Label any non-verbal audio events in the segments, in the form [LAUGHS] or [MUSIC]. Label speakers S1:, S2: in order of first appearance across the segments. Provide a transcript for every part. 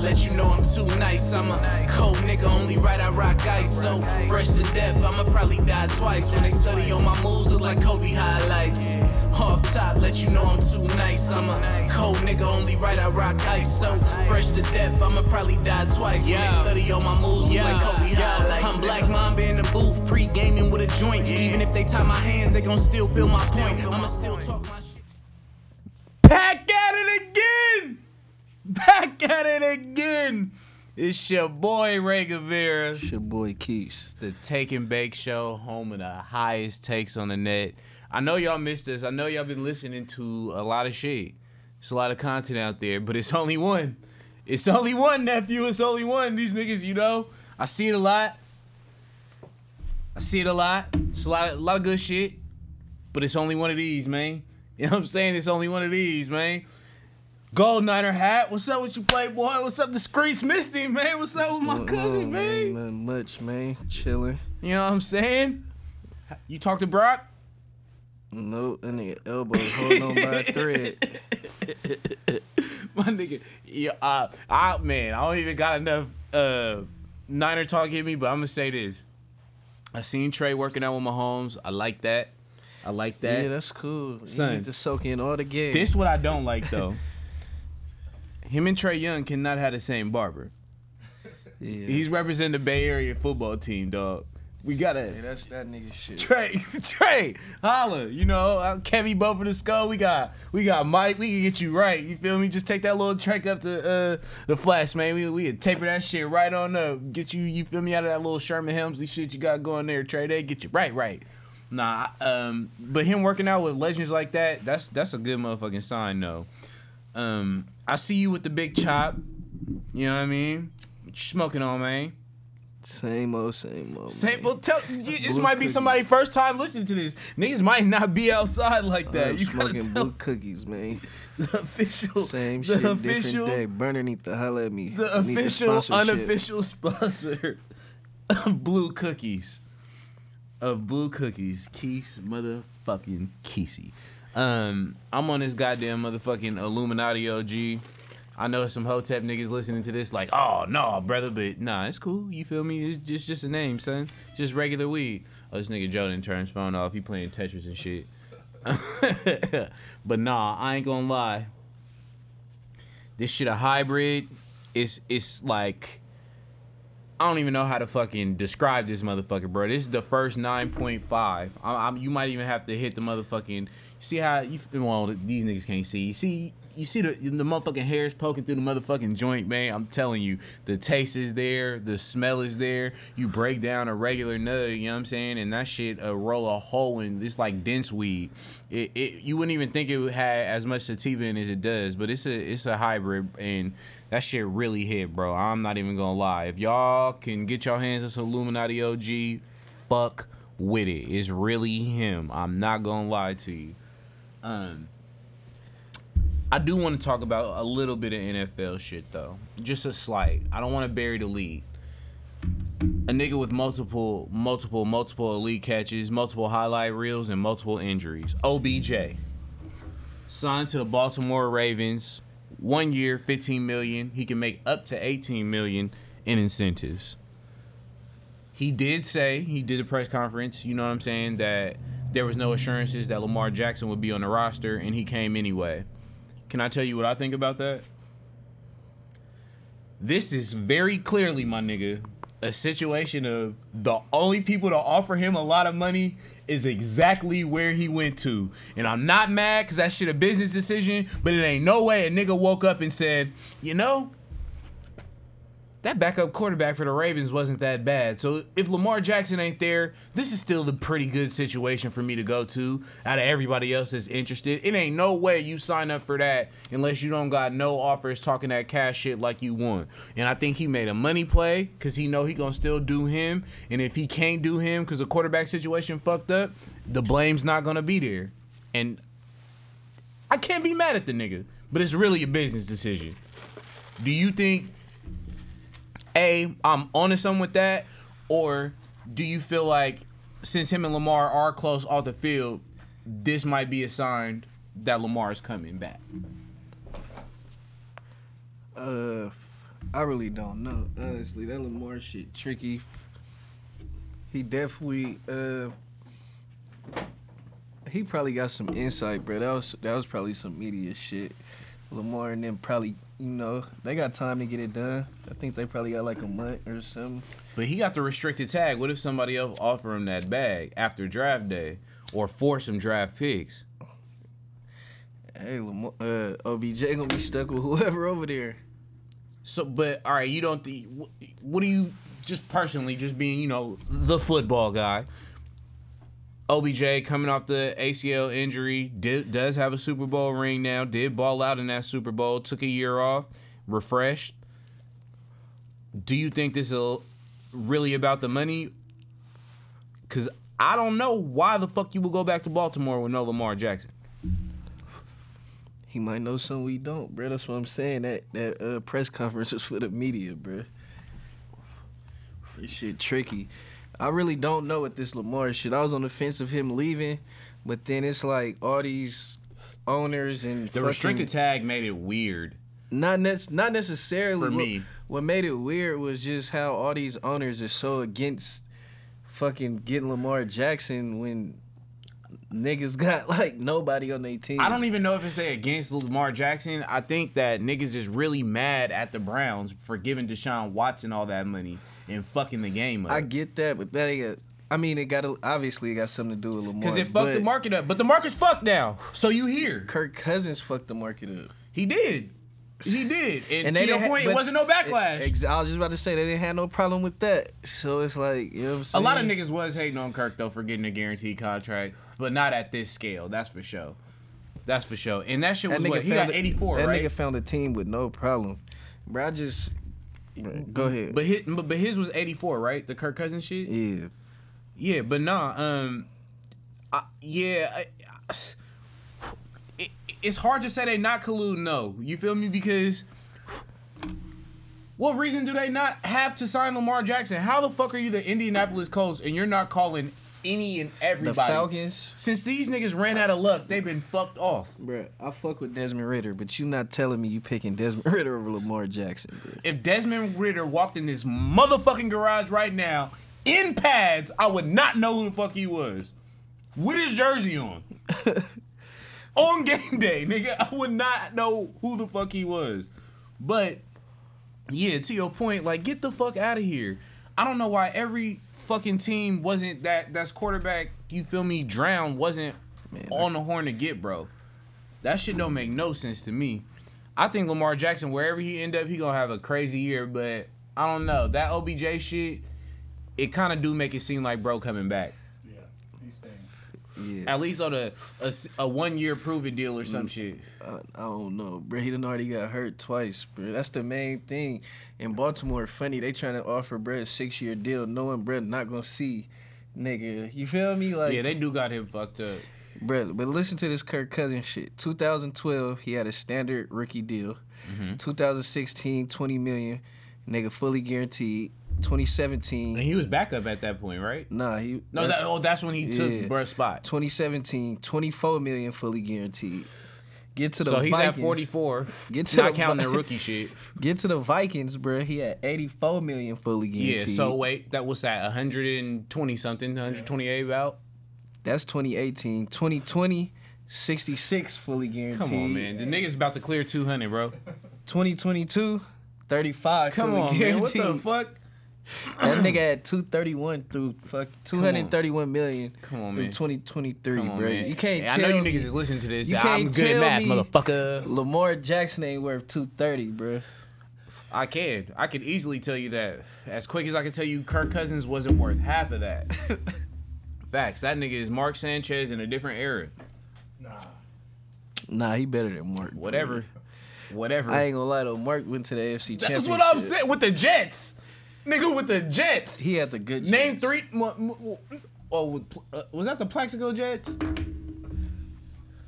S1: let you know I'm too nice. I'm a cold nigga, only right I rock ice. So fresh to death, I'ma probably die twice. When they study on my moves, look like Kobe highlights. Off top, let you know I'm too nice. I'm a cold nigga, only right I rock ice. So fresh to death, I'ma probably die twice. When they study on my moves, look like Kobe highlights. I'm Black Mamba in the booth, pre gaming with a joint. Even if they tie my hands, they gon' still feel my point. I'ma still talk my shit.
S2: Back at it again! [LAUGHS] Back at it again! It's your boy Ray Guevara.
S3: It's your boy Keys.
S2: It's the Take and Bake Show, home of the highest takes on the net. I know y'all missed us. I know y'all been listening to a lot of shit. It's a lot of content out there, but it's only one. It's only one, nephew. It's only one. These niggas, you know, I see it a lot. I see it a lot. It's a lot, a lot of good shit, but it's only one of these, man. You know what I'm saying? It's only one of these, man. Gold Niner hat. What's up with you, Playboy? What's up, Discreet Misty, man? What's up with my cousin,
S3: on,
S2: man?
S3: Nothing much, man. Chilling.
S2: You know what I'm saying? You talk to Brock?
S3: Nope, that nigga elbows holding on by a thread. [LAUGHS]
S2: My nigga, yeah, uh, I man, I don't even got enough uh Niner talk in me, but I'm gonna say this. I seen Trey working out with Mahomes. I like that. I like that.
S3: Yeah, that's cool.
S2: Son.
S3: You need to soak in all the game.
S2: this what I don't like though. Him and Trae Young cannot have the same barber.
S3: yeah.
S2: He's representing the Bay Area football team, dog. We gotta
S3: Hey, that's that nigga shit.
S2: Trey, [LAUGHS] Trey, holla. You know, uh, Kevin Bow for the skull. We got, we got Mike. We can get you right. You feel me? Just take that little trek up to uh, the flash, man. We we can taper that shit right on up. Get you, you feel me, out of that little Sherman Hemsley shit you got going there, Trey. They get you right, right. Nah, um, but him working out with legends like that, that's that's a good motherfucking sign, though. Um, I see you with the big chop. You know what I mean? What you smoking on, man?
S3: Same old, same old.
S2: Same. Well, tell you, this
S3: Blue
S2: might be
S3: cookies.
S2: somebody first time listening to this. Niggas might not be outside like that.
S3: I'm
S2: you
S3: smoking
S2: tell
S3: blue cookies, man. [LAUGHS]
S2: the official,
S3: Same
S2: the
S3: shit,
S2: official,
S3: different day. Burner need to holler at me.
S2: the
S3: Need the
S2: official,
S3: sponsorship.
S2: unofficial sponsor [LAUGHS] of Blue Cookies, of Blue Cookies, Keese motherfucking Kesey. Um, I'm on this goddamn motherfucking Illuminati OG. I know some Hotep niggas listening to this like, oh no, brother, but nah, it's cool. You feel me? It's just just a name, son. Just regular weed. Oh, this nigga Jordan didn't turn his phone off. He playing Tetris and shit. [LAUGHS] but nah, I ain't gonna lie. This shit a hybrid. It's it's like I don't even know how to fucking describe this motherfucker, bro. This is the first 9.5. I, I'm, you might even have to hit the motherfucking. See how you well these niggas can't see. You see you see the the motherfucking hairs poking through the motherfucking joint, man. I'm telling you, the taste is there, the smell is there. You break down a regular nug, you know what I'm saying, and that shit uh, roll a hole in this like dense weed. It, it you wouldn't even think it have as much sativa in as it does, but it's a it's a hybrid and that shit really hit, bro. I'm not even gonna lie. If y'all can get your hands on some Illuminati OG, fuck with it. It's really him. I'm not gonna lie to you. Um, I do want to talk about a little bit of NFL shit though, just a slight. I don't want to bury the lead. A nigga with multiple, multiple, multiple elite catches, multiple highlight reels, and multiple injuries. OBJ signed to the Baltimore Ravens. One year, 15 million. He can make up to 18 million in incentives. He did say, he did a press conference, you know what I'm saying, that there was no assurances that Lamar Jackson would be on the roster, and he came anyway. Can I tell you what I think about that? This is very clearly, my nigga, a situation of the only people to offer him a lot of money is exactly where he went to. And I'm not mad because that shit a business decision, but it ain't no way a nigga woke up and said, you know, that backup quarterback for the Ravens wasn't that bad. So if Lamar Jackson ain't there, this is still the pretty good situation for me to go to out of everybody else that's interested. It ain't no way you sign up for that unless you don't got no offers talking that cash shit like you want. And I think he made a money play because he know he gonna still do him. And if he can't do him because the quarterback situation fucked up, the blame's not gonna be there. And I can't be mad at the nigga, but it's really a business decision. Do you think a, I'm onto something with that, or do you feel like since him and Lamar are close off the field, this might be a sign that Lamar is coming back?
S3: Uh, I really don't know. Honestly, that Lamar shit tricky. He definitely uh he probably got some insight, bro. That was that was probably some media shit. Lamar and them probably you know, they got time to get it done. I think they probably got like a month or something.
S2: But he got the restricted tag. What if somebody else offer him that bag after draft day or force some draft picks?
S3: Hey, Lamar, uh, OBJ gonna be stuck with whoever over there.
S2: So, but all right, you don't. Th- wh- what do you just personally, just being you know the football guy? OBJ coming off the ACL injury did, does have a Super Bowl ring now. Did ball out in that Super Bowl. Took a year off, refreshed. Do you think this is really about the money? Because I don't know why the fuck you would go back to Baltimore with no Lamar Jackson.
S3: He might know something we don't, bro. That's what I'm saying. That that uh, press conference is for the media, bro. This shit tricky. I really don't know with this Lamar shit. I was on the fence of him leaving, but then it's like all these owners and
S2: The
S3: fucking-
S2: restricted tag made it weird.
S3: not nec- not necessarily
S2: For
S3: what-
S2: me.
S3: What made it weird was just how all these owners are so against fucking getting Lamar Jackson when niggas [LAUGHS] got like nobody on their team.
S2: I don't even know if it's they against Lamar Jackson. I think that niggas is really mad at the Browns for giving Deshaun Watson all that money and fucking the game up.
S3: I get that, but that ain't. got- I mean, it got a, obviously it got something to do with Lamar.
S2: Because it fucked the market up. But the market's fucked now. So you hear.
S3: Kirk Cousins fucked the market up.
S2: He did. He did. And,
S3: they
S2: to your
S3: didn't ha-
S2: point, it wasn't no backlash.
S3: Ex- I was just about to say they didn't have no problem with that. So it's like you know what I'm
S2: a lot of niggas was hating on Kirk though for getting a guaranteed contract, but not at this scale. That's for sure. That's for sure. And that shit was what? He
S3: found
S2: got
S3: a-
S2: 84,
S3: That
S2: right?
S3: nigga found a team with no problem. Bro, I just go ahead.
S2: But his, but but his was 84, right? The Kirk Cousins shit.
S3: yeah,
S2: Yeah, but nah. Um, I, yeah, I, it, it's hard to say they not colluding. No, you feel me? Because what reason do they not have to sign Lamar Jackson? How the fuck are you the Indianapolis Colts and you're not calling any and everybody. the?
S3: Falcons.
S2: Since these niggas ran out of luck, they've been fucked off.
S3: Bro, I fuck with Desmond Ridder, but you not telling me you picking Desmond [LAUGHS] Ridder over Lamar Jackson, bro.
S2: If Desmond Ridder walked in this motherfucking garage right now in pads, I would not know who the fuck he was. With his jersey on. [LAUGHS] on game day, nigga, I would not know who the fuck he was. But yeah, to your point, like get the fuck out of here. I don't know why every fucking team wasn't that that's quarterback, you feel me, drown wasn't
S3: Man,
S2: on the horn to get, bro. That shit don't make no sense to me. I think Lamar Jackson, wherever he end up, he gonna have a crazy year. But I don't know that OBJ shit. It kind of do make it seem like bro coming back.
S4: Yeah, he's staying.
S3: Yeah,
S2: At least on a a, one year proven deal or some shit.
S3: I, I don't know, bro. He done already got hurt twice, bro. That's the main thing. In Baltimore, funny they trying to offer Brett a six year deal, knowing Brett not gonna see, nigga. You feel me? Like
S2: Yeah, they do got him fucked up.
S3: Bro, but listen to this Kirk Cousins shit. 2012, he had a standard rookie deal.
S2: Mm-hmm.
S3: 2016, 20 million, nigga, fully guaranteed. 2017,
S2: And he was backup at that point, right?
S3: nah, he
S2: No, that, oh, that's when he took
S3: Yeah.
S2: bruh's spot.
S3: 2017, 24 million fully guaranteed. Get to the
S2: So he's
S3: Vikings.
S2: at 44.
S3: Get to
S2: not
S3: the
S2: counting the rookie shit. [LAUGHS]
S3: Get to the Vikings, bro. He had 84 million fully guaranteed.
S2: Yeah, so wait, that was at 120 something, 128 about.
S3: that's 2018. 2020, 66 fully guaranteed.
S2: Come on, man. The nigga's about to clear 200, bro.
S3: 2022, 35
S2: Come
S3: fully
S2: on, man. What the fuck?
S3: That [CLEARS THROAT] nigga had 231 through fuck 231 million
S2: Come on,
S3: through
S2: man.
S3: 2023,
S2: Come on,
S3: bro.
S2: man.
S3: You can't
S2: Hey,
S3: tell
S2: I know you niggas is listening to this.
S3: you
S2: I'm
S3: can't
S2: good at
S3: tell
S2: math,
S3: me-
S2: motherfucker.
S3: Lamar Jackson ain't worth 230, bro.
S2: I can. I can easily tell you that. As quick as I can tell you, Kirk Cousins wasn't worth half of that. [LAUGHS] Facts. That nigga is Mark Sanchez in a different era.
S4: Nah.
S3: Nah, he better than Mark.
S2: Whatever. Whatever.
S3: I ain't gonna lie though. Mark went to the AFC Championship.
S2: That's what I'm saying. With the Jets. Nigga with the Jets.
S3: He had the good.
S2: Name
S3: Jets.
S2: three. Oh, with uh, was that the Plaxico Jets?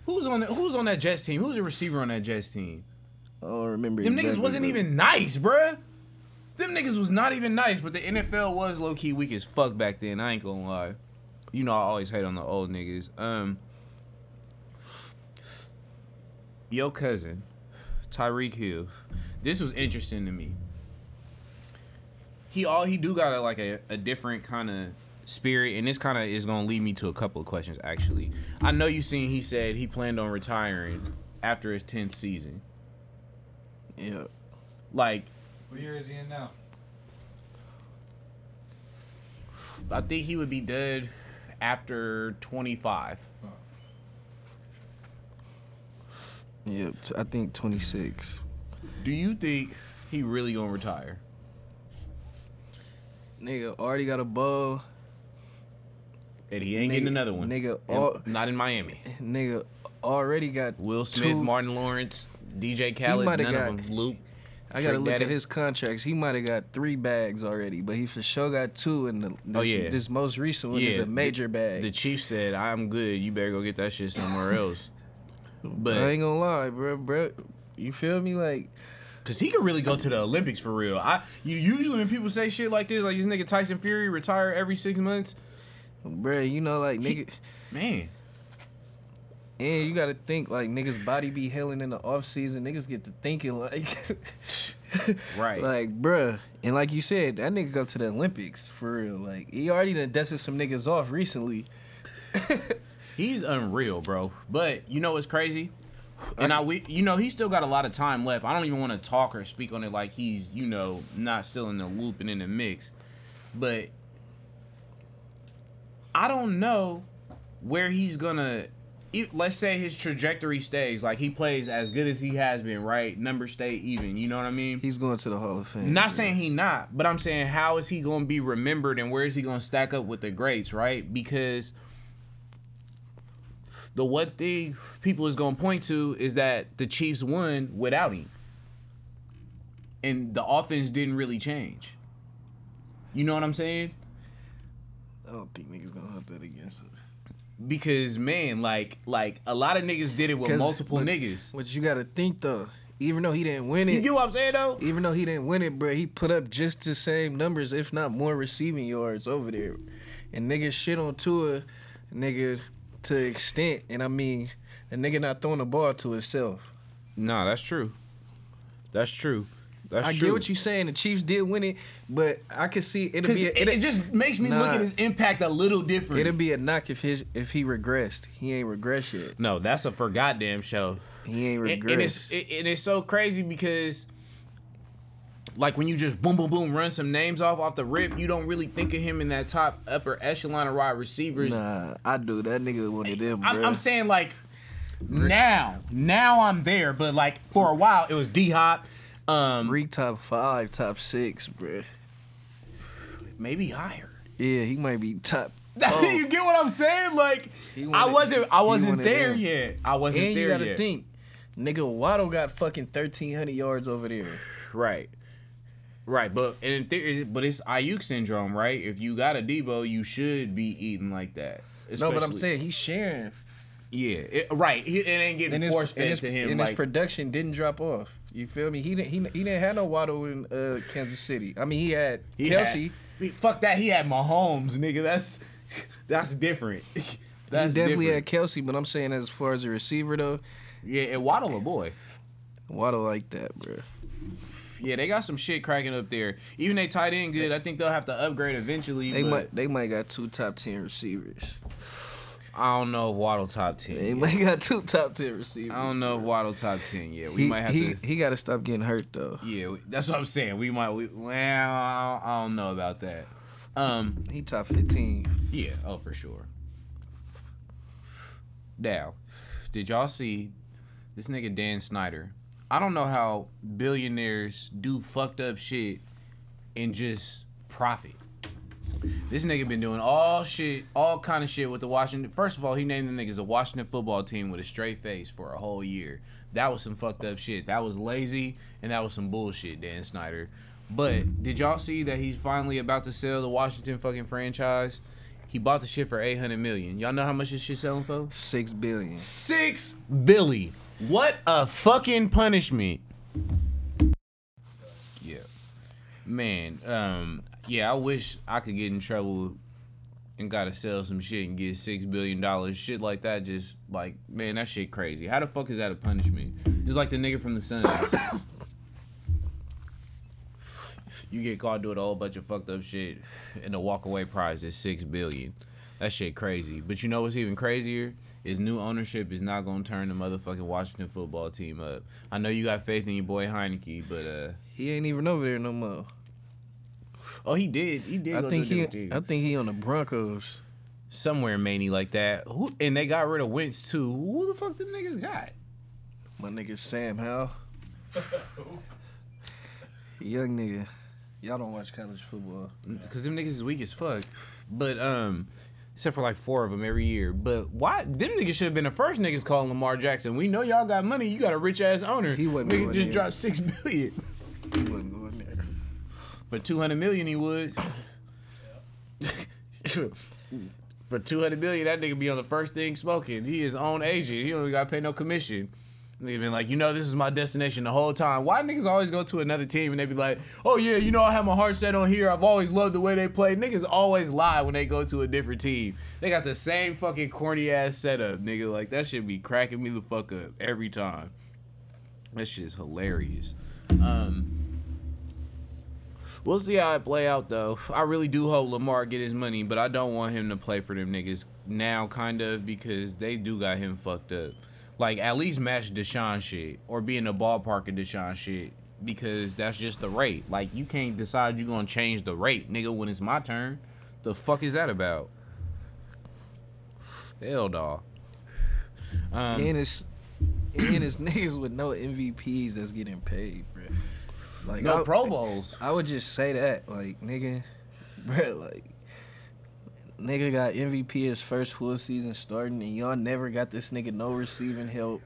S2: Who's on that? Who's on that Jets team? Who's the receiver on that Jets team?
S3: I don't remember.
S2: Them niggas wasn't even nice, bruh. Them niggas was not even nice, but the NFL was low key weak as fuck back then. I ain't gonna lie. You know I always hate on the old niggas. Um, yo cousin, Tyreek Hill. This was interesting to me. He all he do got a, like a, a different kind of spirit, and this kind of is gonna lead me to a couple of questions. Actually, I know you seen he said he planned on retiring after his tenth season.
S3: Yeah.
S2: Like
S4: What year is he in now?
S2: I think he would be dead after twenty five.
S3: Yeah. I think 26.
S2: Do you think he really gonna retire?
S3: Nigga already got a ball.
S2: And he ain't getting another one.
S3: nigga, all-
S2: not in Miami.
S3: Nigga already got
S2: Will Smith,
S3: two-
S2: Martin Lawrence, DJ Khaled, none
S3: got-
S2: of them. Luke.
S3: I gotta look
S2: Daddy.
S3: at his contracts. He might have got three bags already, but he for sure got two. And the, oh, this,
S2: Oh, yeah.
S3: this most recent one is a major
S2: the,
S3: bag.
S2: The chief said, "I'm good. You better go get that shit somewhere else." But
S3: I ain't gonna lie, bro, bro. You feel me? Like,
S2: Cause he could really go to the Olympics for real. I you usually when people say shit like this, like this nigga Tyson Fury retire every six months,
S3: bro, you know, like nigga,
S2: man.
S3: and you gotta think like niggas body be healing in the off season. Niggas get to thinking like, [LAUGHS]
S2: Right.
S3: like, bruh, and like you said, that nigga go to the Olympics for real. Like, he already done dusted some niggas off recently. [LAUGHS]
S2: He's unreal, bro. But you know what's crazy? And I, we, you know, he still got a lot of time left. I don't even want to talk or speak on it like he's, you know, not still in the loop and in the mix. But I don't know where he's gonna. if- Let's say his trajectory stays like he plays as good as he has been, right? Numbers stay even. You know what I mean?
S3: He's going to the Hall of Fame.
S2: Not
S3: bro.
S2: saying he not, but I'm saying how is he going to be remembered and where is he going to stack up with the greats, right? Because the one thing people is going to point to is that the Chiefs won without him. And the offense didn't really change. You know what I'm saying?
S3: I don't think niggas gonna hunt that against him.
S2: Because man, like like a lot of niggas did it with multiple
S3: but-
S2: niggas.
S3: What you gotta think though, even though he didn't win
S2: You
S3: it,
S2: get what I'm saying though?
S3: even though he didn't win it, bro, he put up just the same numbers, if not more receiving yards over there. And niggas shit on Tua, nigga, to extent. And I mean, the nigga not throwing the ball to himself.
S2: Nah, that's true. That's true. That's
S3: I
S2: true.
S3: get what you saying. The Chiefs did win it, but I could see it'll be a,
S2: it,
S3: it'll,
S2: it just makes me look at his impact a little different.
S3: it'll be a knock if his if he regressed. He ain't regressed yet.
S2: No, that's a for goddamn show.
S3: He ain't
S2: And,
S3: regressed.
S2: and it's it, and it's so crazy because like when you just boom boom boom run some names off off the rip, you don't really think of him in that top upper echelon of wide receivers.
S3: nah, I do. That nigga one of them,
S2: I'm. I'm saying like now, now I'm there, but like for a while it was D Hop, um,
S3: Reek top five, top six, bro.
S2: maybe higher.
S3: Yeah, he might be top. [LAUGHS]
S2: you get what I'm saying? Like
S3: He
S2: I wasn't I wasn't there yet. I wasn't
S3: And
S2: there
S3: you gotta
S2: yet.
S3: think, nigga, Waddle got fucking thirteen hundred yards over there.
S2: Right. Right, but and in theory, but it's Aiyuk syndrome, right? If you got a Deebo, you should be eating like that.
S3: No, but I'm saying he's sharing,
S2: yeah, it, right. He, it ain't getting
S3: and his,
S2: force fed to him.
S3: and his production didn't drop off. You feel me? He didn't. He, he didn't have no Waddle in uh, Kansas City. I mean, he had
S2: he
S3: Kelce.
S2: had- fuck that. He had Mahomes, nigga. That's that's different. [LAUGHS]
S3: he
S2: That's
S3: definitely
S2: different.
S3: had Kelce, but I'm saying as far as a receiver though,
S2: yeah, and Waddle a boy.
S3: Waddle like that, bro.
S2: Yeah, they got some shit cracking up there. Even they tight end good. I think they'll have to upgrade eventually.
S3: They might they might got two top ten receivers.
S2: I don't know if Waddle top ten.
S3: They might got two top ten receivers.
S2: I don't know if Waddle top ten. Yeah, we
S3: He
S2: might have
S3: he,
S2: to.
S3: he got to stop getting hurt though.
S2: Yeah, that's what I'm saying. We might. We, well, I don't know about that. Um.
S3: He top fifteen.
S2: Yeah. Oh, for sure. Now, did y'all see this nigga Dan Snyder? I don't know how billionaires do fucked up shit and just profit. This nigga been doing all shit, all kind of shit with the Washington. First of all, he named the niggas a Washington football team with a straight face for a whole year. That was some fucked up shit. That was lazy and that was some bullshit, Dan Snyder. But did y'all see that he's finally about to sell the Washington fucking franchise? He bought the shit for eight hundred million. Y'all know how much this shit selling for?
S3: Six billion.
S2: Six Billy. What a fucking punishment. Yeah. Man, um, yeah, I wish I could get in trouble and gotta sell some shit and get six billion dollars. Shit like that just like man, that shit crazy. How the fuck is that a punishment? It's like the nigga from the Sun. You get caught doing a whole bunch of fucked up shit, and the walkaway prize is six billion. That shit crazy. But you know what's even crazier? Is new ownership is not gonna turn the motherfucking Washington football team up. I know you got faith in your boy Heinicke, but uh,
S3: He ain't even over there no more.
S2: oh, he did. He did.
S3: I
S2: go
S3: think he. I think he on the Broncos.
S2: somewhere manny like that. Who and they got rid of Wentz too. Who the fuck them niggas got?
S3: My nigga Sam Howell. [LAUGHS] Young nigga. Y'all don't watch college football.
S2: Because them niggas is weak as fuck. But um, except for like four of them every year. But why them niggas should have been the first niggas calling Lamar Jackson. We know y'all got money. You got a rich ass owner.
S3: He wouldn't
S2: Nigga just dropped six billion
S3: He wasn't going there.
S2: for two hundred million. He would. [LAUGHS] for two hundred million, that nigga be on the first thing smoking. He is own agent. He don't even got to pay no commission. Nigga been like, you know, this is my destination the whole time. Why niggas always go to another team and they be like, oh yeah, you know, I have my heart set on here. I've always loved the way they play. Niggas always lie when they go to a different team. They got the same fucking corny ass setup, nigga. Like that shit be cracking me the fuck up every time. That shit is hilarious. Um, we'll see how it play out though. I really do hope Lamar get his money, but I don't want him to play for them niggas now, kind of because they do got him fucked up. Like at least match Deshaun shit or be in the ballpark of Deshaun shit because that's just the rate. Like you can't decide you're gonna change the rate, nigga, when it's my turn. The fuck is that about? Hell no. Um,
S3: and it's and it's [LAUGHS] niggas with no MVPs that's getting paid, bro. Like
S2: no
S3: I,
S2: Pro Bowls.
S3: I would just say that, like nigga, [LAUGHS] bro, like nigga got MVP his first full season starting, and y'all never got this nigga no receiving help,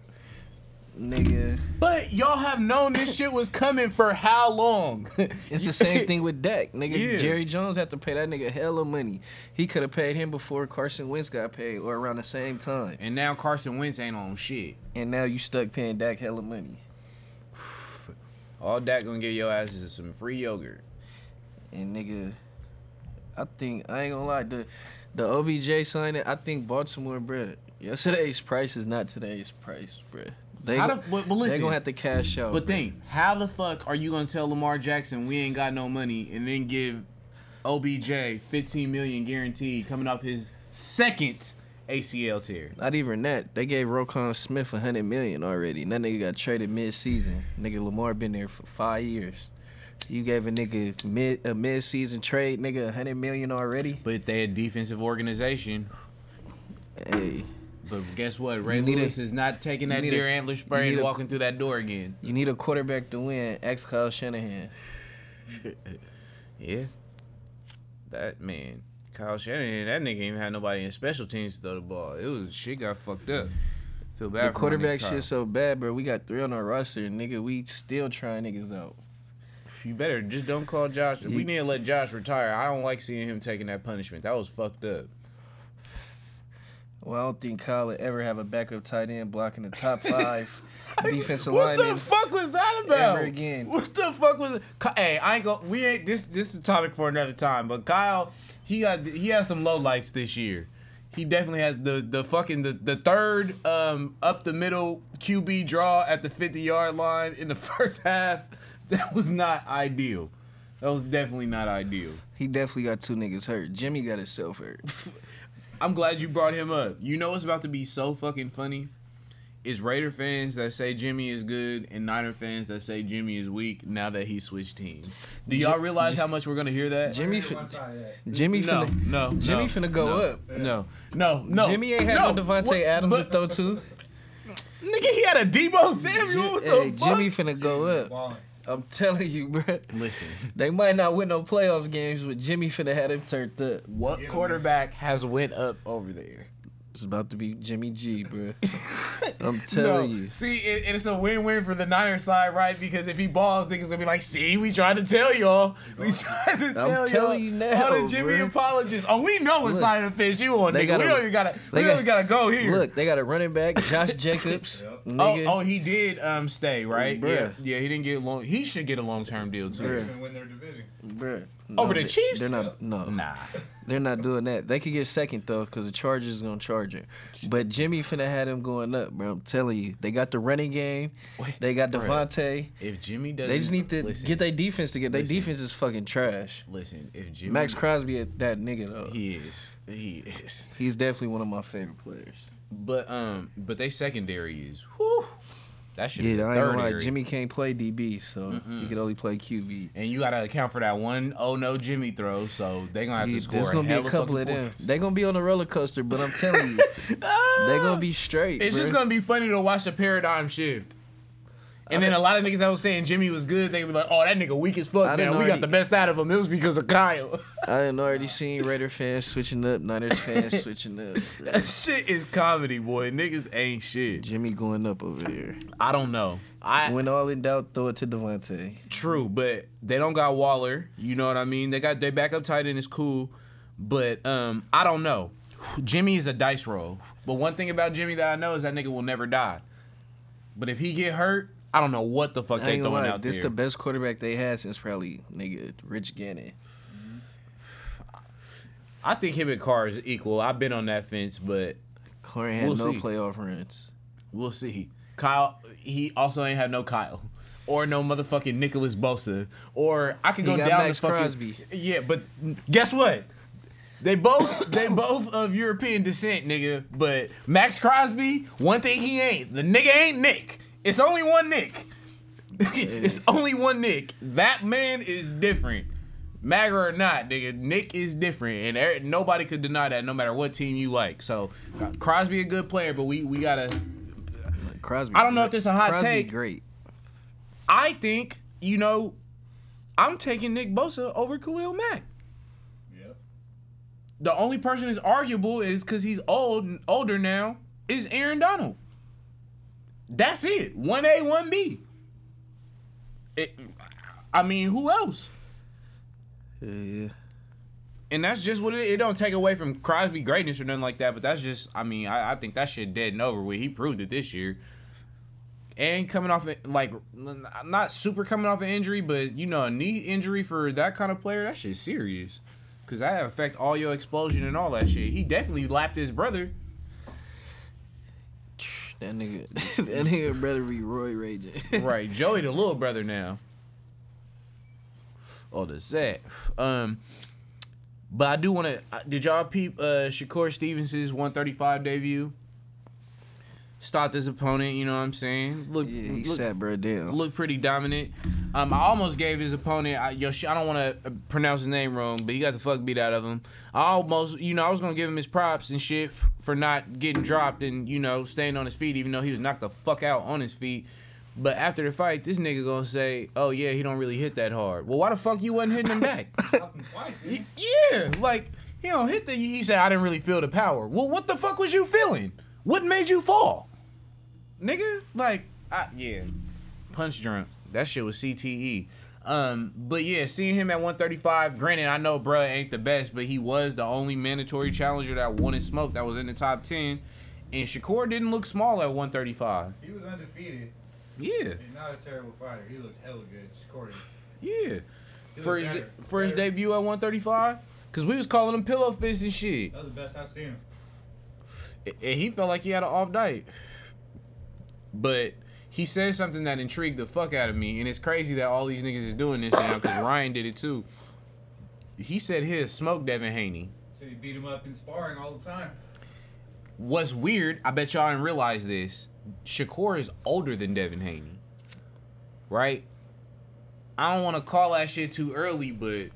S3: nigga.
S2: But y'all have known this shit was coming for how long? [LAUGHS]
S3: It's the same thing with Dak, nigga. [LAUGHS]
S2: Yeah.
S3: Jerry Jones had to pay that nigga hella money. He could have paid him before Carson Wentz got paid, or around the same time.
S2: And now Carson Wentz ain't on shit.
S3: And now you stuck paying Dak hella money. [SIGHS]
S2: All Dak gonna give your asses is some free yogurt.
S3: And nigga, I think I ain't gonna lie, the the OBJ signing, I think Baltimore, bruh, yesterday's price is not today's price, bruh. They,
S2: How the- but- but
S3: they gonna have to cash out.
S2: But
S3: bruh.
S2: think, how the fuck are you gonna tell Lamar Jackson we ain't got no money and then give OBJ 15 million guaranteed coming off his second ACL tear?
S3: Not even that. They gave Roquan Smith a hundred million already. And that nigga got traded mid season. Nigga Lamar been there for five years. You gave a nigga mid a mid season trade, nigga, a hundred million already.
S2: But they a defensive organization.
S3: Hey,
S2: But guess what? Ray
S3: need a-
S2: Lewis is not taking that
S3: need a-
S2: deer antler spray and
S3: need a-
S2: walking through that door again.
S3: you need a quarterback to win. Ex Kyle Shanahan. [LAUGHS]
S2: Yeah. That man, Kyle Shanahan, that nigga even had nobody in special teams to throw the ball. It was shit got fucked up. Feel bad
S3: The quarterback shit so bad, bro. We got three on our roster, nigga, we still trying niggas out.
S2: You better just don't call Josh. We need to let Josh retire. I don't like seeing him taking that punishment. That was fucked up.
S3: Well, I don't think Kyle would ever have a backup tight end blocking the top [LAUGHS] five defensive
S2: line.
S3: What
S2: the fuck was that about?
S3: ever again.
S2: What the fuck was? Ky- Hey, I ain't go. We ain't this. This is a topic for another time. But Kyle, he got he has some low lights this year. He definitely had the the fucking the, the third um up the middle QB draw at the 50 yard line in the [LAUGHS] first half. [LAUGHS] That was not ideal. That was definitely not ideal.
S3: He definitely got two niggas hurt. Jimmy got himself hurt. [LAUGHS]
S2: I'm glad you brought him up. You know what's about to be so fucking funny? Is Raider fans that say Jimmy is good and Niner fans that say Jimmy is weak now that he switched teams. Do y'all realize how much we're gonna hear that?
S3: Jimmy, fin-
S4: side of that.
S3: Jimmy
S2: no,
S3: finna,
S2: no,
S3: Jimmy
S2: no,
S3: finna go
S2: no,
S3: up.
S2: No, no, no.
S3: Jimmy ain't had no, Davante
S2: what-
S3: Adams
S2: but-
S3: to throw to. [LAUGHS]
S2: Nigga, he had a Deebo Samuel. What
S3: hey,
S2: fuck?
S3: Jimmy finna go up.
S4: Balling.
S3: I'm telling you, bro.
S2: Listen,
S3: They might not win no playoff games, but Jimmy finna had him turned up.
S2: what quarterback has went up over there?
S3: It's about to be Jimmy G, bro. [LAUGHS] I'm
S2: No,
S3: telling you.
S2: see, it, it's a win-win for the Niners side, right? Because if he balls, niggas gonna be like, "See, we tried to tell y'all. We tried to tell y'all."
S3: telling you now,
S2: All the Jimmy
S3: bruh.
S2: apologists. Oh, we know it's
S3: Look,
S2: not an offense you on,
S3: they
S2: nigga.
S3: gotta-
S2: we don't even gotta. We
S3: they
S2: don't
S3: got-
S2: even gotta go here.
S3: Look, they got a running back, Josh [LAUGHS] Jacobs.
S4: Yep.
S3: Nigga.
S2: oh, he did um stay right. Yeah,
S3: Bruh.
S2: yeah, he didn't get long. He should get a long term deal too.
S3: Bruh.
S4: They're gonna win their division.
S3: Bruh.
S2: Over the
S3: they-
S2: Chiefs?
S3: They're not. No,
S2: Nah,
S3: they're not doing that. They could get second though, cause the Chargers is gonna charge it. But Jimmy finna have them going up, bro. I'm telling you, they got the running game. They got. Davante.
S2: if Jimmy doesn't,
S3: They just need to
S2: listen,
S3: get their defense together. Their defense is fucking trash.
S2: Listen, if Jimmy,
S3: Maxx Crosby, at that nigga though.
S2: he is, he is.
S3: He's definitely one of my favorite players.
S2: But um, but they secondary is whew. That is
S3: Yeah, I ain't
S2: third
S3: gonna lie.
S2: area.
S3: Jimmy can't play DB, so he could only play QB.
S2: And you gotta account for that one oh no Jimmy throw, so they're gonna have
S3: He-
S2: to score
S3: There's gonna be a couple of them.
S2: points.
S3: They gonna be on a roller coaster, but I'm telling you, [LAUGHS] they're gonna be straight.
S2: It's just gonna be funny to watch a paradigm shift. And then a lot of niggas that was saying Jimmy was good, they would be like, "Oh, that nigga weak as fuck." Now
S3: didn't
S2: we got the best out of him. It was because of Kyle.
S3: I done already seen Raider fans switching up, Niners fans [LAUGHS] switching up.
S2: that shit is comedy, boy. Niggas ain't shit.
S3: Jimmy going up over there.
S2: I don't know. I
S3: When all in doubt, throw it to Davante.
S2: true, but they don't got Waller. You know what I mean? They got their backup tight end is cool, but um, I don't know. Jimmy is a dice roll. But one thing about Jimmy that I know is that nigga will never die. But if he get hurt, I don't know what the fuck they throwing
S3: lie,
S2: out
S3: this
S2: there.
S3: the best quarterback they had since probably nigga Rich Gannon.
S2: I think him and Carr is equal. I've been on that fence, but
S3: Corey had
S2: We'll
S3: no
S2: see.
S3: playoff runs.
S2: we'll see. Kyle, he also ain't had no Kyle. Or no motherfucking Nicholas Bosa. Or I could go down
S3: Maxx
S2: the fucking.
S3: Crosby.
S2: Yeah, but guess what? They both they both of European descent, nigga. But Maxx Crosby, one thing he ain't. The nigga ain't Nick. It's only one Nick. [LAUGHS] it's only one Nick. That man is different. MAGA or not, nigga, Nick is different, and er- nobody could deny that, no matter what team you like. So, Crosby a good player, but we we gotta.
S3: Like, Crosby.
S2: I don't know if this a hot
S3: Crosby
S2: take.
S3: Great.
S2: I think you know, I'm taking Nick Bosa over Khalil Mack.
S4: Yep.
S2: The only person that's arguable is because he's old, older now, is Aaron Donald. That's it. One A, one B. I mean, who else?
S3: Yeah, yeah.
S2: And that's just what it. It don't take away from Crosby greatness or nothing like that. But that's just. I mean, I, I think that shit dead and over with. He proved it this year. And coming off like not super coming off an injury, but you know, a knee injury for that kind of player, that shit's serious. Cause that affect all your explosion and all that shit. He definitely lapped his brother.
S3: That nigga, [LAUGHS] that nigga better be Roy raging.
S2: right, Joey the little brother [LAUGHS] now. Oh, the set. Um, but I do want to. Did y'all peep uh, Shakur Stevenson's 135 debut? Stopped his opponent. You know what I'm saying? Look,
S3: yeah, he
S2: look,
S3: sat bro down.
S2: looked pretty dominant. Um, I almost gave his opponent. I, yo, I don't want to pronounce his name wrong, but he got the fuck beat out of him. I almost, you know, I was gonna give him his props and shit for not getting dropped and you know staying on his feet, even though he was knocked the fuck out on his feet. But after the fight, this nigga gonna say, "Oh yeah, he don't really hit that hard." Well, why the fuck you wasn't hitting him back? [LAUGHS]
S4: Dropped him twice.
S2: Y- yeah, like he don't hit the. He said, "I didn't really feel the power." Well, what the fuck was you feeling? What made you fall, nigga? Like, I, yeah, punch drunk. That shit was CTE. Um, but yeah, seeing him at 135. Granted, I know bruh ain't the best, but he was the only mandatory challenger that wanted smoke that was in the top 10. And Shakur didn't look small at 135.
S4: He was undefeated.
S2: Yeah,
S4: He's not a terrible fighter. He looked hella good. Scored.
S2: yeah.
S4: He
S2: For his,
S4: better.
S2: for his debut at 135, cause we was calling him pillow fists and shit.
S4: That was the best I've seen him.
S2: And he felt like he had an off night. But he said something that intrigued the fuck out of me, and it's crazy that all these niggas is doing this now because Ryan did it too. He said his smoke Devin Haney.
S4: So he beat him up in sparring all the time.
S2: What's weird, I bet y'all didn't realize this. Shakur is older than Devin Haney. Right? I don't want to call that shit too early, but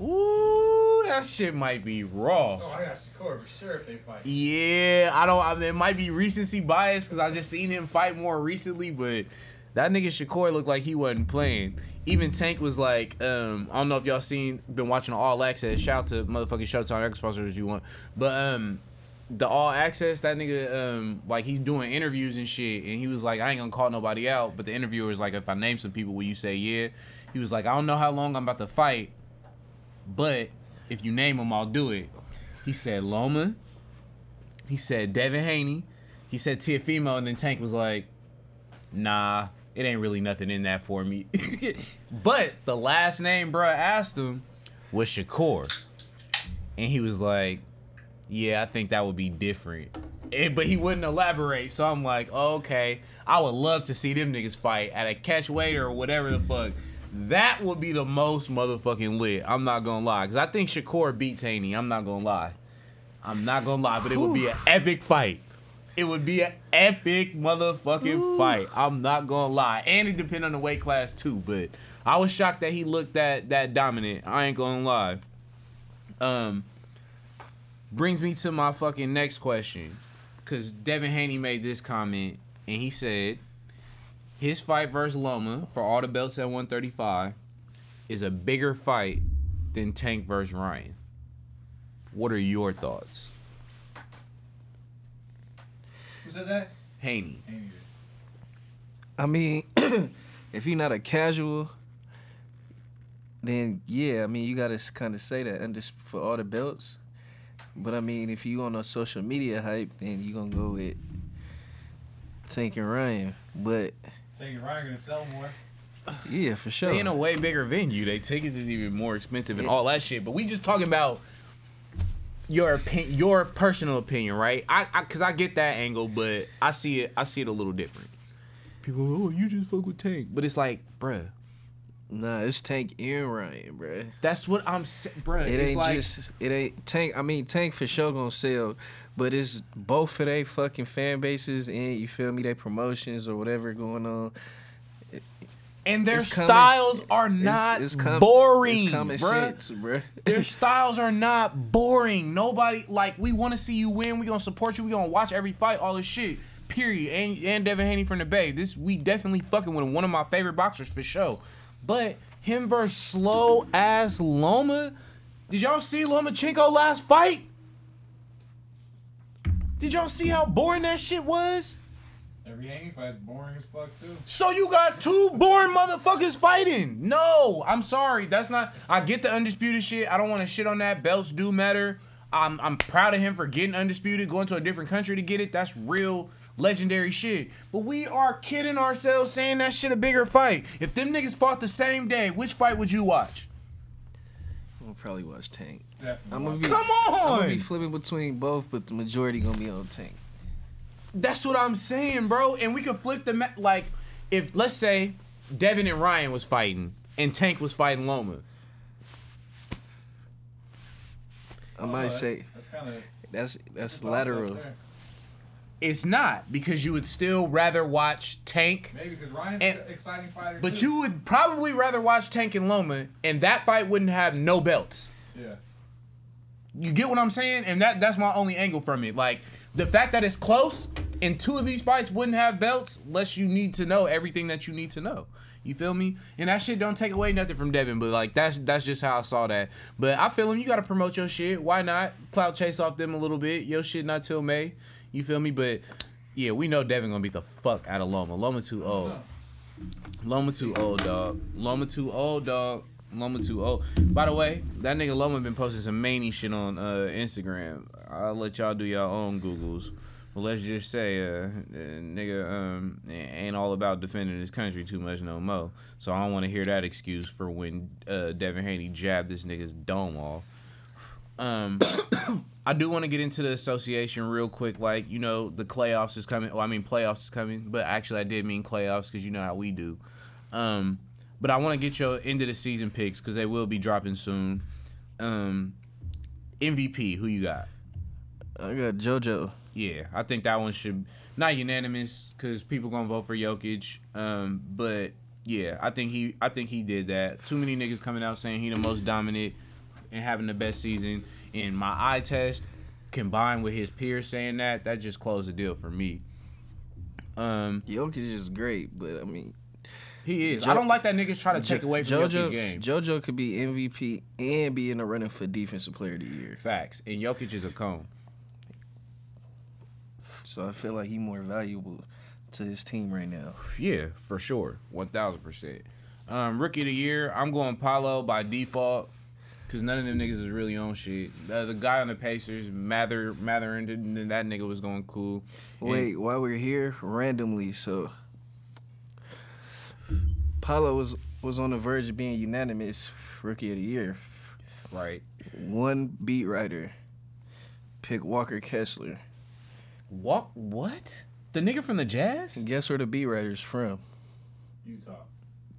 S2: ooh, that shit might be raw.
S4: Oh, I got Shakur for sure if they fight.
S2: Yeah, I don't. I mean, it might be recency bias because I just seen him fight more recently, but that nigga Shakur looked like he wasn't playing. Even Tank was like, um, I don't know if y'all seen, been watching All Access. Shout out to motherfucking Showtime X sponsors you want, but um, the All Access that nigga um, like he's doing interviews and shit, and he was like, I ain't gonna call nobody out, but the interviewer was like, if I name some people, will you say yeah? He was like, I don't know how long I'm about to fight, but if you name them, I'll do it. He said Loma. He said Devin Haney. he said Teofimo, and then Tank was like, "Nah, it ain't really nothing in that for me." [LAUGHS] but the last name, bruh, asked him was Shakur, and he was like, "Yeah, I think that would be different." And, but he wouldn't elaborate, so I'm like, okay, I would love to see them niggas fight at a catch weight or whatever the fuck. That would be the most motherfucking lit. I'm not gonna lie, because I think Shakur beats Haney. I'm not gonna lie. I'm not gonna lie, but it would be an epic fight. It would be an epic motherfucking fight. I'm not gonna lie, and it depend on the weight class too. But I was shocked that he looked that that dominant. I ain't gonna lie. Um, brings me to my fucking next question, because Devin Haney made this comment, and he said his fight versus Loma for all the belts at 135 is a bigger fight than Tank versus Ryan. What are your thoughts?
S4: Who said that?
S2: Haney.
S4: Amy did.
S3: I mean, [CLEARS THROAT] if you're not a casual, then yeah, I mean you gotta kind of say that under for all the belts. But I mean, if you on a social media hype, then you gonna go with Tank and Ryan. But
S4: Saying Ryan gonna sell more.
S3: yeah, for sure.
S2: They in a way bigger venue. They tickets is even more expensive and all that shit. But we just talking about your opinion, your personal opinion, right? I, I, cause I get that angle, but I see it, I see it a little different. People, go, oh, you just fuck with Tank, but it's like, bruh,
S3: Nah, it's Tank and Ryan, bruh.
S2: that's what I'm saying, bruh.
S3: It
S2: it's
S3: ain't
S2: like,
S3: just it ain't Tank. I mean Tank for sure gonna sell, but it's both of they fucking fan bases and you feel me, their promotions or whatever going on.
S2: and their
S3: it's
S2: styles are not
S3: it's com-
S2: boring,
S3: It's
S2: bruh.
S3: sense, bruh.
S2: Their [LAUGHS] styles are not boring. Nobody like we want to see you win. We gonna support you. We gonna watch every fight. All this shit. Period. And and Devin Haney from the Bay. This we definitely fucking with one of my favorite boxers for sure. But him versus slow ass Loma. Did y'all see Lomachenko last fight? Did y'all see how boring that shit was?
S4: Every hanging fight's boring as fuck too.
S2: So you got two boring motherfuckers fighting. No, I'm sorry. That's not. I get the undisputed shit. I don't want to shit on that. Belts do matter. I'm I'm proud of him for getting undisputed, going to a different country to get it. That's real legendary shit. But we are kidding ourselves saying that shit a bigger fight. If them niggas fought the same day, which fight would you watch?
S3: I'm gonna probably watch Tank.
S4: Definitely.
S3: I'm gonna be
S2: Come
S3: I'm gonna be flipping between both, but the majority gonna be on Tank.
S2: That's what I'm saying, bro. And we could flip the ma- like if let's say Devin and Ryan was fighting and Tank was fighting Loma.
S3: I
S4: Oh,
S3: might
S4: that's-
S3: say
S4: that's kind of
S3: that's that's lateral.
S2: It's not because you would still rather watch Tank,
S4: Maybe because Ryan's
S2: And-
S4: an exciting fighter.
S2: but
S4: too.
S2: you would probably rather watch Tank and Loma, and that fight wouldn't have no belts.
S4: Yeah.
S2: You get what I'm saying? And that that's my only angle from it. Like the fact that it's close and two of these fights wouldn't have belts, less you need to know everything that you need to know. You feel me? And that shit don't take away nothing from Devin, but like that's that's just how I saw that. But I feel him. You gotta promote your shit. Why not? Cloud chase off them a little bit. Your shit not till May. You feel me? But yeah, we know Devin gonna beat the fuck out of Loma. Loma too old. Loma too old, dog. Loma too old, dog. Loma too old. By the way, that nigga Loma been posting some many shit on uh, Instagram. I'll let y'all do your own Googles. But let's just say, uh, nigga um, ain't all about defending his country too much no more. So I don't want to hear that excuse for when uh, Devin Haney jabbed this nigga's dome off. Um, [COUGHS] I do want to get into the association real quick. Like, you know, the playoffs is coming. Well, I mean, playoffs is coming, but actually, I did mean playoffs because you know how we do. Um, but I want to get your end of the season picks because they will be dropping soon. Um, MVP, who you got?
S3: I got JoJo.
S2: Yeah, I think that one should not unanimous because people gonna vote for Jokic. Um, but yeah, I think he, I think he did that. Too many niggas coming out saying he the most dominant and having the best season. In my eye test, combined with his peers saying that, that just closed the deal for me. Um,
S3: Jokic is great, but I mean,
S2: he is.
S3: Jo-
S2: I don't like that niggas try to take away from
S3: JoJo.
S2: Jokic's game.
S3: JoJo could be MVP and be in the running for Defensive Player of the Year.
S2: Facts. And Jokic is a cone.
S3: So I feel like he more valuable to his team right now.
S2: Yeah, for sure. 1000%. Um, rookie of the year, I'm going Paolo by default. Cause none of them niggas is really on shit. Uh, the guy on the Pacers, Mather, Mather, and that nigga was going cool. And-
S3: Wait, while we're here, randomly, so Paolo was was on the verge of being unanimous rookie of the year.
S2: right?
S3: One beat writer pick Walker Kessler.
S2: What? What? The nigga from the Jazz?
S3: And guess where the beat writer's from?
S4: Utah.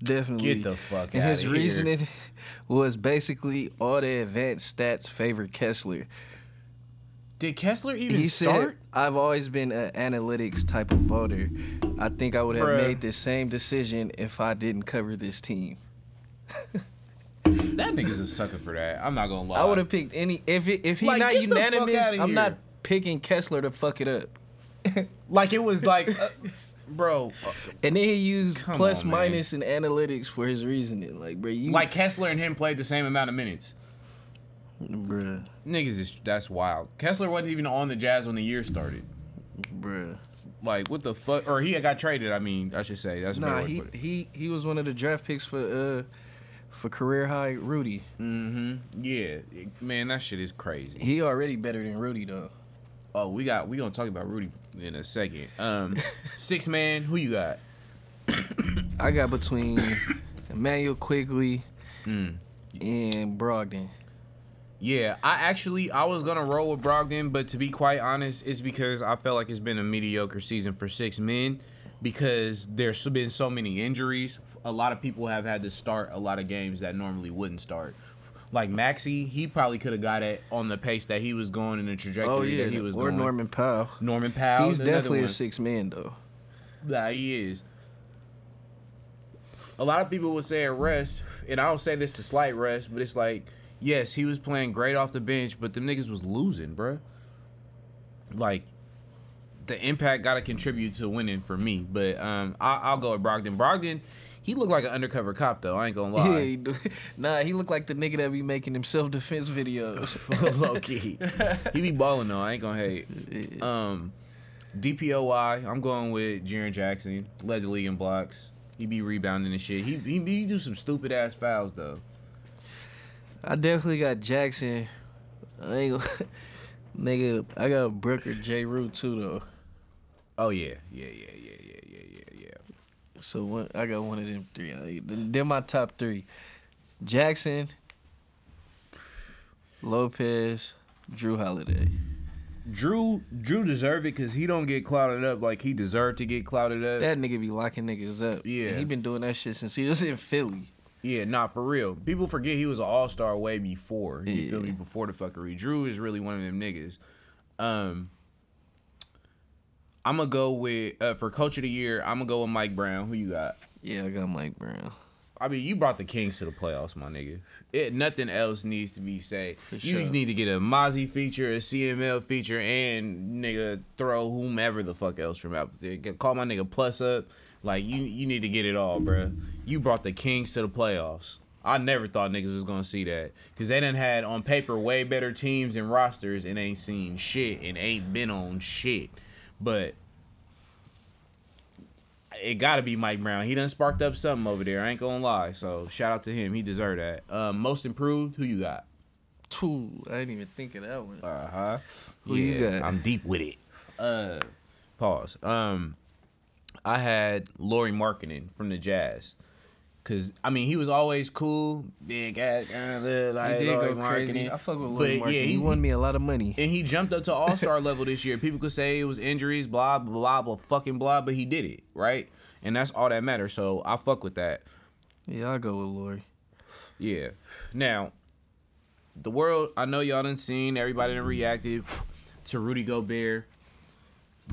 S3: Definitely.
S2: Get the fuck
S3: and
S2: out
S3: his
S2: here.
S3: reasoning [LAUGHS] was basically all the advanced stats favor Kessler.
S2: Did Kessler even
S3: he
S2: start?
S3: said, "I've always been an analytics type of voter. I think I would have
S2: Bruh.
S3: made the same decision if I didn't cover this team.
S2: That nigga's a sucker for that. I'm not gonna lie.
S3: I would have picked any if it, if he
S2: Like,
S3: not
S2: get the fuck
S3: unanimous. I'm not picking Kessler to fuck it up. [LAUGHS]
S2: like it was like, uh, bro, uh,
S3: And then he used
S2: Come
S3: plus
S2: on, man.
S3: minus and analytics for his reasoning. Like, bro, you
S2: like Kessler and him played the same amount of minutes.
S3: Bruh,
S2: Niggas is that's wild. Kessler wasn't even on the Jazz when the year started.
S3: bruh.
S2: Like what the fuck? Or he got traded. I mean, I should say that's a better
S3: Nah, he he he was one of the draft picks for uh for career high Rudy.
S2: Mm-hmm. Yeah, man, that shit is crazy.
S3: He already better than Rudy though.
S2: Oh, we got we gonna talk about Rudy in a second. Um, [LAUGHS] six man, who you got?
S3: I got between Immanuel Quickley
S2: Mm.
S3: and Brogdon.
S2: Yeah, I actually I was gonna roll with Brogdon, but to be quite honest, it's because I felt like it's been a mediocre season for six men because there's been so many injuries. A lot of people have had to start a lot of games that normally wouldn't start. Like Maxey, he probably could have got it on the pace that he was going in the trajectory
S3: Oh yeah,
S2: that he was
S3: or
S2: going.
S3: Norman Powell.
S2: Norman Powell,
S3: He's definitely
S2: one.
S3: a six man though.
S2: Nah, he is. A lot of people would say a rest, and I don't say this to slight rest, but it's like, yes, he was playing great off the bench, but them niggas was losing, bruh. Like, the impact got to contribute to winning for me, but um, I, I'll go with Brogdon. Brogdon, he looked like an undercover cop though. I ain't gonna [LAUGHS]
S3: Yeah,
S2: lie.
S3: he [LAUGHS] nah, he looked like the nigga that be making him self defense videos. [LAUGHS]
S2: Low key, he be balling though. I ain't gonna hate. Um, DPOY, I'm going with Jaren Jackson. Led the league in blocks. He be rebounding and shit. He he, he do some stupid ass fouls though.
S3: I definitely got Jackson. I ain't gonna, [LAUGHS] nigga. I got Brooker J. Root too though.
S2: Oh yeah, yeah, yeah, yeah, yeah, yeah, yeah, yeah.
S3: So one, I got one of them three. I- They're my top three: Jackson, Lopez, Jrue Holiday.
S2: Jrue Jrue deserved it because he don't get clouded up like he deserved to get clouded up.
S3: That nigga be locking niggas up.
S2: Yeah.
S3: And he been doing that shit since he was in Philly.
S2: Yeah, not for real. People forget he was an all star way before. You feel me? Before the fuckery. Jrue is really one of them niggas. Um I'm gonna go with uh, for coach of the year. I'm gonna go with Mike Brown. Who you got?
S3: Yeah, I got Mike Brown.
S2: I mean, you brought the Kings to the playoffs, my nigga. It nothing else needs to be said. You need to get a Mozzy feature, a CML feature, and nigga throw whomever the fuck else from out there. Call my nigga plus up. Like you, you need to get it all, bruh. You brought the Kings to the playoffs. I never thought niggas was gonna see that because they done had on paper way better teams and rosters and ain't seen shit and ain't been on shit. But it gotta be Mike Brown. He done sparked up something over there. I ain't gonna lie. So shout out to him. He deserved that. Um, most improved. Who you got?
S3: Two. I didn't even think of that one.
S2: Uh huh.
S3: Who you got?
S2: I'm deep with it. Uh, pause. Um, I had Lauri Markkanen from the Jazz. Cause I mean he was always cool, big ass, uh, like
S3: he did go crazy. I fuck with
S2: But,
S3: Lloyd
S2: yeah, he-
S3: he won me a lot of money.
S2: and he jumped up to All Star [LAUGHS] level this year. People could say it was injuries, blah blah blah blah, fucking blah, but he did it right, and that's all that matters. So I fuck with that.
S3: Yeah, I'll go with Lauri.
S2: Yeah. Now, the world, I know y'all done seen, everybody done reacted to Rudy Gobert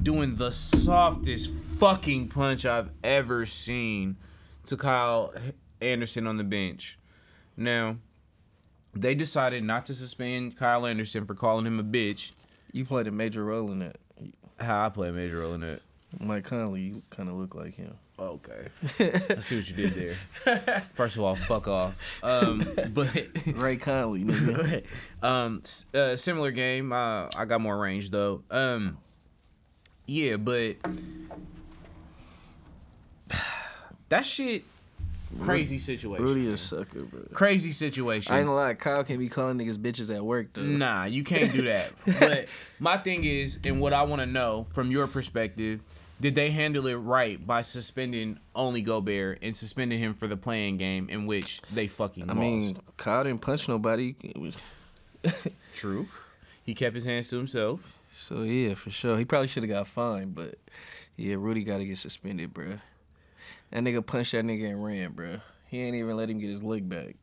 S2: doing the softest fucking punch I've ever seen to Kyle Anderson on the bench. Now, they decided not to suspend Kyle Anderson for calling him a bitch.
S3: You played a major role in it.
S2: How I play a major role in it.
S3: Mike Conley, you kind of look like him.
S2: Okay. I see what you did there. First of all, fuck off. Um, but [LAUGHS]
S3: Ray Conley, [LAUGHS]
S2: um, uh, similar game. Uh, I got more range though. Um, yeah, but that shit Crazy situation.
S3: Rudy a sucker, bro.
S2: Crazy situation.
S3: I ain't gonna lie, Kyle can't be calling niggas bitches at work though.
S2: Nah, you can't do that. [LAUGHS] but my thing is, and what I want to know from your perspective, did they handle it right by suspending only Gobert and suspending him for the playing game in which they fucking
S3: I
S2: lost?
S3: mean, Kyle didn't punch nobody. It was, [LAUGHS]
S2: True. He kept his hands to himself.
S3: so yeah, for sure. He probably should have got fined, but yeah, Rudy got to get suspended, bro. That nigga punched that nigga and ran, bro. He ain't even let him get his leg back.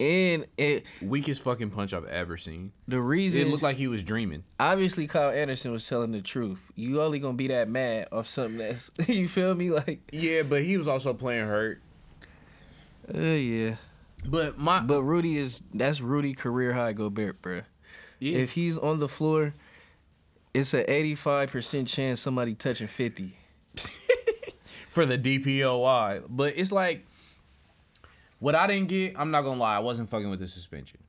S3: And it
S2: Weakest fucking punch I've ever seen.
S3: the reason
S2: It looked like he was dreaming.
S3: obviously Kyle Anderson was telling the truth. You only gonna be that mad off something that's [LAUGHS] you feel me like
S2: Yeah, but he was also playing hurt.
S3: uh yeah.
S2: But my
S3: But Rudy is that's Rudy career high Gobert, bro.
S2: yeah,
S3: If he's on the floor, it's an eighty five percent chance somebody touching fifty.
S2: For the DPOI. But it's like what I didn't get, I'm not gonna lie, I wasn't fucking with the suspension.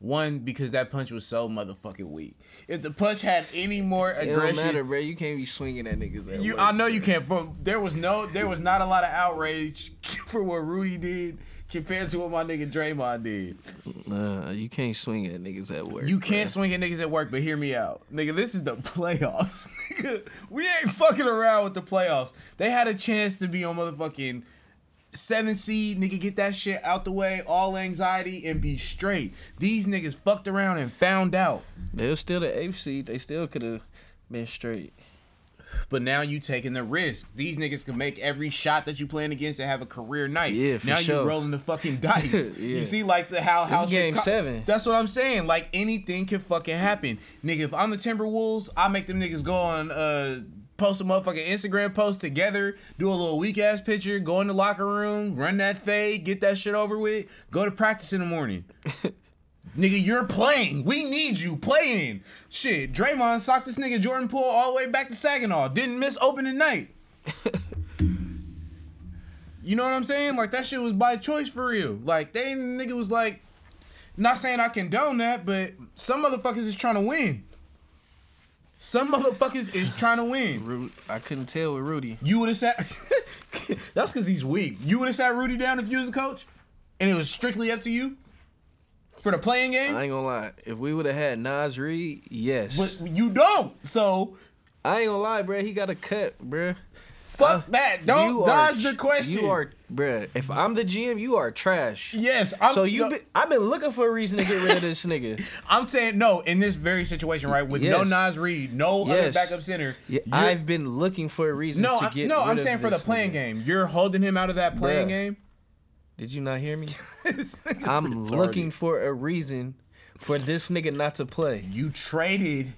S2: One, because that punch was so motherfucking weak. If the punch had any more aggression,
S3: It don't matter, bro. You can't be swinging at niggas. At
S2: you,
S3: work,
S2: I know you can't. But there was no, there was not a lot of outrage [LAUGHS] for what Rudy did compared to what my nigga Draymond did.
S3: Nah, you can't swing at niggas at work.
S2: You can't swing at niggas at work, but hear me out. Nigga, this is the [LAUGHS] playoffs. [LAUGHS] Nigga, we ain't fucking around with the playoffs. They had a chance to be on motherfucking seven seed, nigga, get that shit out the way, all anxiety, and be straight. These niggas fucked around and found out.
S3: They was still the eighth seed. They still could have been straight.
S2: But now you taking the risk. These niggas can make every shot that you playing against and have a career night.
S3: Yeah, for
S2: now
S3: sure.
S2: you rolling the fucking [LAUGHS] dice.
S3: Yeah.
S2: You see, like the how how
S3: game
S2: Chica-
S3: seven.
S2: That's what I'm saying. Like anything can fucking happen, nigga. If I'm the Timberwolves, I make them niggas go on uh post a motherfucking Instagram post together, do a little weak ass picture, go in the locker room, run that fade, get that shit over with, go to practice in the morning. [LAUGHS] Nigga, you're playing. We need you playing. Shit, Draymond socked this nigga Jordan Poole all the way back to Saginaw. Didn't miss opening night. [LAUGHS] you know what I'm saying? Like that shit was by choice for real. Like they nigga was like, not saying I condone that, but some motherfuckers is trying to win. Some motherfuckers is trying to win.
S3: Ru- I couldn't tell with Rudy.
S2: You would have sat. [LAUGHS] That's because he's weak. You would have sat Rudy down if you was a coach, and it was strictly up to you for the playing game.
S3: I ain't gonna lie. If we would have had Naz Reid, yes.
S2: But you don't. So
S3: I ain't gonna lie, bro. He got a cut, bro.
S2: fuck uh, that. Don't
S3: You are
S2: dodge the question.
S3: You are, bro. If I'm the GM, you are trash.
S2: Yes. I'm,
S3: so you,
S2: no,
S3: I've been looking for a reason to get rid of this [LAUGHS] nigga.
S2: I'm saying no in this very situation, right? With no
S3: Yes.
S2: Naz Reid, no other backup center.
S3: Yeah, I've been looking for a reason
S2: no,
S3: to
S2: I, no, I'm saying for the playing
S3: nigga.
S2: game. You're holding him out of that playing
S3: Bruh.
S2: game.
S3: Did you not hear me? [LAUGHS] I'm
S2: retarded.
S3: looking for a reason for this nigga not to play,
S2: You traded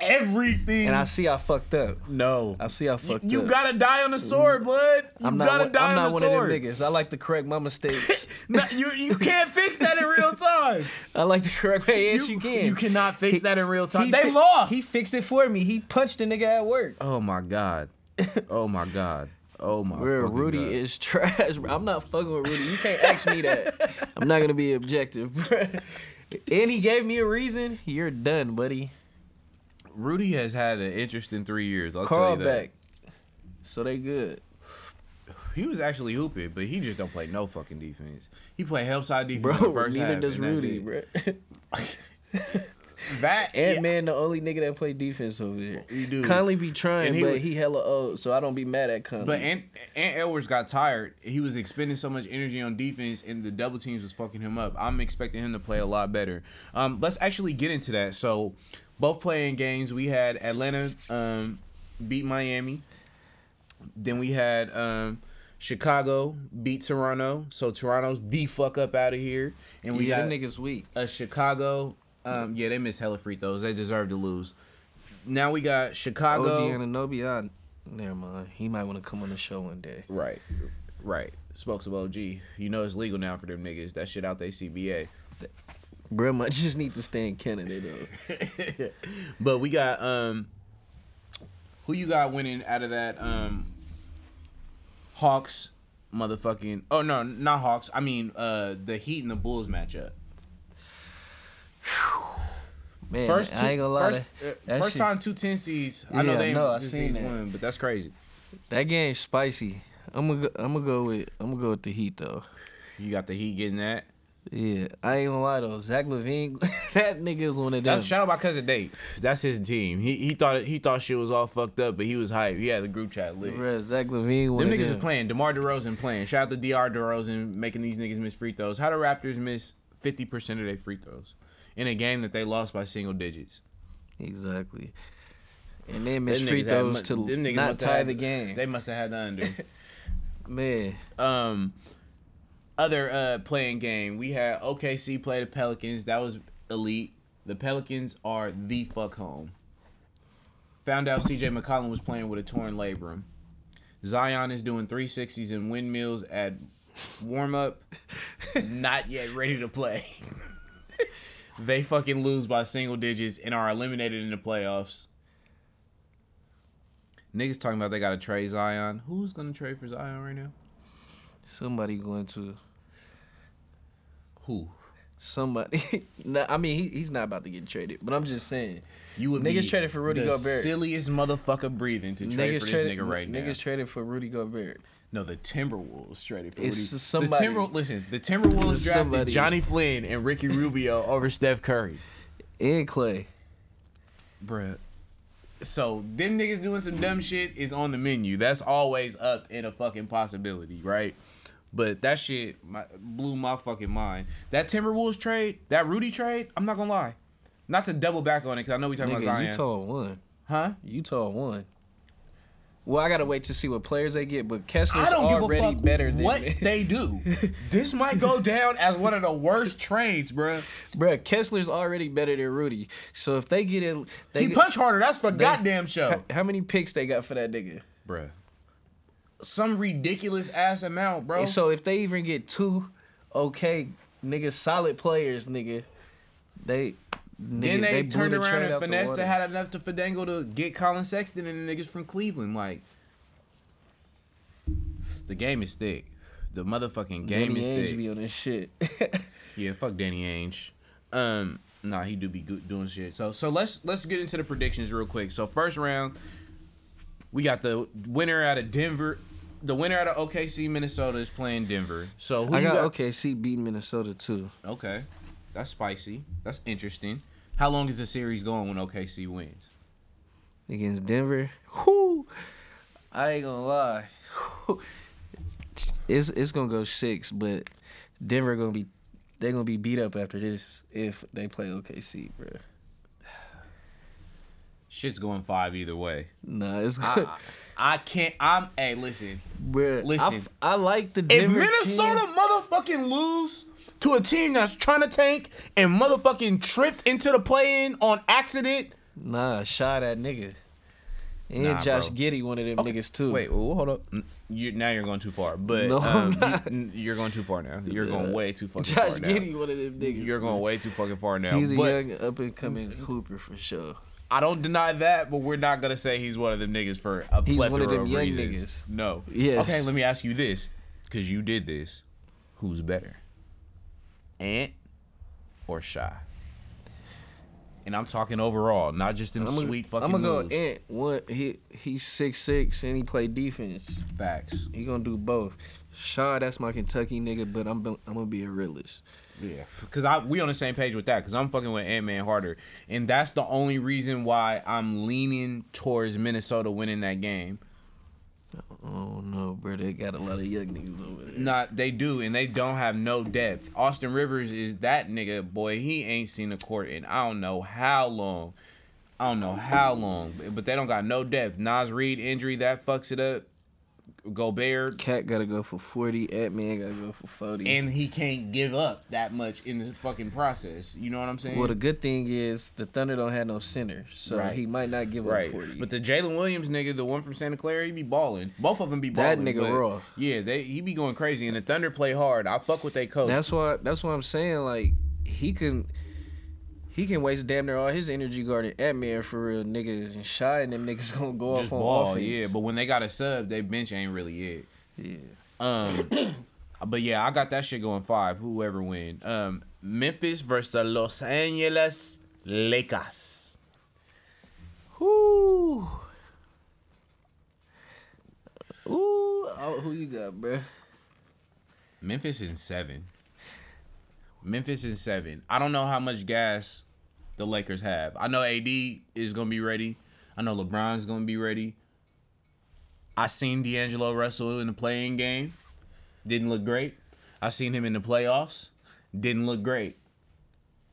S2: everything.
S3: and I see I fucked up.
S2: no.
S3: I see I fucked
S2: you
S3: up.
S2: You gotta die on the sword, mm. blood. You
S3: I'm not.
S2: gotta
S3: one-
S2: die
S3: I'm not
S2: on
S3: one
S2: the
S3: of
S2: sword.
S3: them niggas. I like to correct my mistakes. [LAUGHS]
S2: No, you you can't fix that in real time. [LAUGHS]
S3: I like to correct. my yes, you, can.
S2: You cannot fix
S3: He-
S2: that in real time. They
S3: fi-
S2: lost.
S3: He fixed it for me. He punched the nigga at work.
S2: oh my god. [LAUGHS] Oh my god. Oh my.
S3: Bro, Rudy
S2: God.
S3: is trash. Bro. I'm not fucking with Rudy. You can't ask me that. I'm not gonna be objective. Bro. And he gave me a reason. You're done, buddy.
S2: Rudy has had an interesting three years. I'll
S3: Carl
S2: tell you that.
S3: back. So they good.
S2: He was actually hooping, but he just don't play no fucking defense. He play help side defense
S3: Bro,
S2: in the first
S3: neither
S2: half.
S3: does Rudy, bro. [LAUGHS]
S2: That
S3: Ant
S2: yeah,
S3: Man, the only nigga that play defense over there.
S2: He do.
S3: Conley be trying,
S2: he
S3: but
S2: was-
S3: he hella old, so I don't be mad at Conley.
S2: But Ant, Ant Edwards got tired. He was expending so much energy on defense, and the double teams was fucking him up. I'm expecting him to play a lot better. Um, let's actually get into that. So, both playing games, we had Atlanta um, beat Miami. Then we had um, Chicago beat Toronto. So Toronto's the fuck up out of here, and we
S3: yeah,
S2: got
S3: them niggas weak.
S2: a Chicago. Um, yeah, they missed hella free throws. They deserve to lose. Now we got Chicago.
S3: OG Anunoby, I never mind. He might want to come on the show one day.
S2: Right, right. Spoke of OG. You know it's legal now for them niggas. That shit out they CBA.
S3: Bro, might [LAUGHS] just need to stay in Canada though. [LAUGHS]
S2: But we got um, who you got winning out of that um, Hawks motherfucking. Oh no, not Hawks. I mean uh, the Heat and the Bulls matchup.
S3: Man,
S2: First,
S3: I ain't gonna lie.
S2: first,
S3: that,
S2: uh,
S3: that
S2: first
S3: shit-
S2: time two ten seeds. I know they
S3: no, I
S2: two
S3: seen that.
S2: won, but that's crazy.
S3: That game's spicy. I'm gonna go, I'm gonna go with I'm gonna go with the Heat though.
S2: You got the Heat getting that.
S3: Yeah, I ain't gonna lie though. Zach LaVine, [LAUGHS] that nigga is one of them.
S2: Shout out my cousin Dave. That's his team. He he thought he thought shit was all fucked up, but he was hype. He had the group chat lit.
S3: Bruh, Zach LaVine, one
S2: Them niggas
S3: them.
S2: playing. DeMar DeRozan playing. Shout out to DR DeRozan making these niggas miss free throws. How the Raptors miss 50% of their free throws in a game that they lost by single digits?
S3: Exactly. And they missed free
S2: had
S3: throws to not tie
S2: had-
S3: the game.
S2: They must have had the under. [LAUGHS]
S3: Man,
S2: um, other uh playing game, we had OKC play the Pelicans. That was elite. The Pelicans are the fuck home. Found out CJ McCollum was playing with a torn labrum. Zion is doing 360s and windmills at warm up. [LAUGHS] Not yet ready to play. [LAUGHS] they fucking lose by single digits and are eliminated in the playoffs. Niggas talking about they got to trade Zion. Who's gonna trade for Zion right now?
S3: somebody going to
S2: Who?
S3: somebody. [LAUGHS] nah, I mean, he, he's not about to get traded, but I'm just saying.
S2: You would
S3: Niggas
S2: be
S3: traded for Rudy
S2: the
S3: Gobert.
S2: Silliest motherfucker breathing to trade
S3: niggas
S2: for this
S3: traded,
S2: nigga right now.
S3: Niggas traded for Rudy Gobert.
S2: No, the Timberwolves traded for
S3: It's
S2: Rudy.
S3: somebody-
S2: The Timber, listen, the Timberwolves drafted
S3: somebody.
S2: Johnny Flynn and Ricky Rubio over Steph Curry,
S3: And Clay.
S2: bruh. So them niggas doing some dumb shit is on the menu. That's always up in a fucking possibility, right? But that shit my, blew my fucking mind. That Timberwolves trade, that Rudy trade, I'm not gonna lie. Not to double back on it, because I know we talking
S3: Nigga,
S2: about Zion.
S3: Utah won.
S2: huh?
S3: Utah won. Well, I gotta wait to see what players they get, but Kessler's
S2: I don't give a
S3: already
S2: fuck
S3: better than
S2: what they do. [LAUGHS] this might go down as one of the worst trades, bruh.
S3: Bruh, Kessler's already better than Rudy. So if they get it, they
S2: He
S3: get-
S2: punch harder. That's for goddamn show,
S3: How, how many picks they got for that nigga?
S2: bruh. Some ridiculous ass amount, bro.
S3: And so if they even get two, okay, nigga, solid players, nigga, they.
S2: Then
S3: nigga,
S2: they, turned
S3: the
S2: around and
S3: out the
S2: finessed
S3: water.
S2: had enough to Fadango to get Collin Sexton and the niggas from Cleveland. Like, the game is thick. The motherfucking game
S3: Danny
S2: is
S3: Ainge
S2: thick.
S3: be on this shit. [LAUGHS]
S2: Yeah, fuck Danny Ainge. Um, nah, he do be good doing shit. So, so let's let's get into the predictions real quick. So first round, we got the winner out of Denver. The winner out of OKC, Minnesota is playing Denver. So who
S3: I got,
S2: got?
S3: OKC beating Minnesota too.
S2: Okay, that's spicy. That's interesting. How long is the series going when OKC wins?
S3: against Denver. Whoo! I ain't gonna lie. It's it's gonna go six, but Denver gonna be they gonna be beat up after this if they play OKC, bro.
S2: Shit's going five either way.
S3: Nah, it's good,
S2: I, I can't. I'm. Hey, listen.
S3: bro. I,
S2: listen.
S3: f- I like the Denver If
S2: Minnesota
S3: team.
S2: motherfucking lose to a team that's trying to tank and motherfucking tripped into the play-in on accident.
S3: Nah, shot that nigga. And
S2: Nah,
S3: Josh
S2: bro.
S3: Giddey, one of them niggas too.
S2: Wait, well, hold up. You now you're going too far. But
S3: No, I'm
S2: um,
S3: not.
S2: you, you're going too far now. You're going way too fucking
S3: Josh
S2: far now.
S3: Giddey, one of them niggas.
S2: You're going way too fucking far now.
S3: He's a
S2: but
S3: young up and coming hooper for sure.
S2: I don't deny that, but we're not gonna say he's one of them niggas for a
S3: He's one
S2: plethora
S3: of them
S2: of
S3: young
S2: reasons.
S3: niggas.
S2: No.
S3: Yes.
S2: Okay, let me ask you this, because you did this. Who's better, Ant or Shai? And I'm talking overall, not just them
S3: I'm
S2: sweet fucking
S3: I'm gonna go. Ant. One, he he's six six and he play defense.
S2: Facts.
S3: He gonna do both. Shai, that's my Kentucky nigga, but I'm I'm gonna be a realist.
S2: Yeah, because I we on the same page with that. Because I'm fucking with Ant Man harder, and that's the only reason why I'm leaning towards Minnesota winning that game.
S3: Oh no, bro, they got a lot of young niggas over there.
S2: Not they do, and they don't have no depth. Austin Rivers is that nigga, boy. He ain't seen the court in I don't know how long. I don't know how long, but they don't got no depth. Naz Reid injury that fucks it up. Gobert,
S3: Cat gotta go for forty. Ant Man gotta go for forty.
S2: and he can't give up that much in the fucking process. You know what I'm saying?
S3: well, the good thing is the Thunder don't have no center, so
S2: Right.
S3: he might not give
S2: Right,
S3: up forty.
S2: but the Jalen Williams nigga, the one from Santa Clara, he be balling. Both of them be
S3: That
S2: balling.
S3: nigga
S2: but
S3: raw.
S2: Yeah, they he be going crazy, and the Thunder play hard. I fuck with they coach.
S3: that's why that's why I'm saying like he can he can waste damn near all his energy guarding Ant Man for real niggas and Shai and them niggas [LAUGHS] gonna go
S2: just
S3: off on
S2: ball,
S3: offense.
S2: yeah. But when they got a sub, they bench ain't really it.
S3: yeah.
S2: Um, [COUGHS] but yeah, I got that shit going five. Whoever win. Um, Memphis versus the Los Angeles Lakers.
S3: Whoo. Ooh, oh, who you got, bro?
S2: Memphis in seven. Memphis in seven. I don't know how much gas the Lakers have. I know AD is gonna be ready. I know LeBron's gonna be ready. I seen D'Angelo Russell in the playing game. Didn't look great. I seen him in the playoffs. Didn't look great.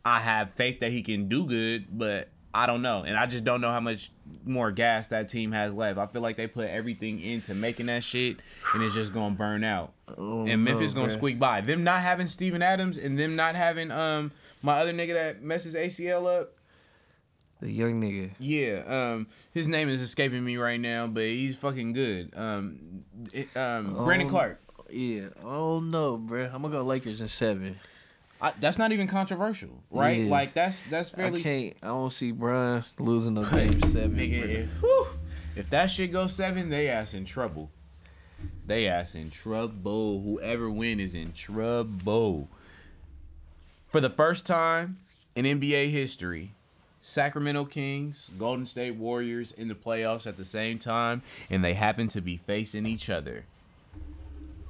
S2: I have faith that he can do good, but I don't know. And I just don't know how much more gas that team has left. I feel like they put everything into making that shit and it's just gonna burn out.
S3: Oh,
S2: and Memphis
S3: no,
S2: gonna squeak by. Them not having Steven Adams and them not having um my other nigga that messes ACL up.
S3: The young nigga.
S2: Yeah, um, his name is escaping me right now, but he's fucking good. Um, it, um, Brandon
S3: Oh.
S2: Clark.
S3: Yeah. Oh no, bro. I'm gonna go Lakers in seven.
S2: I, that's not even controversial, right?
S3: Yeah.
S2: Like that's that's fairly.
S3: I can't. I don't see Brian losing no game seven.
S2: Nigga, if, whew, if that shit goes seven, they ass in trouble. They ass in trouble. Whoever win is in trouble. For the first time in NBA history, Sacramento Kings, Golden State Warriors in the playoffs at the same time, and they happen to be facing each other.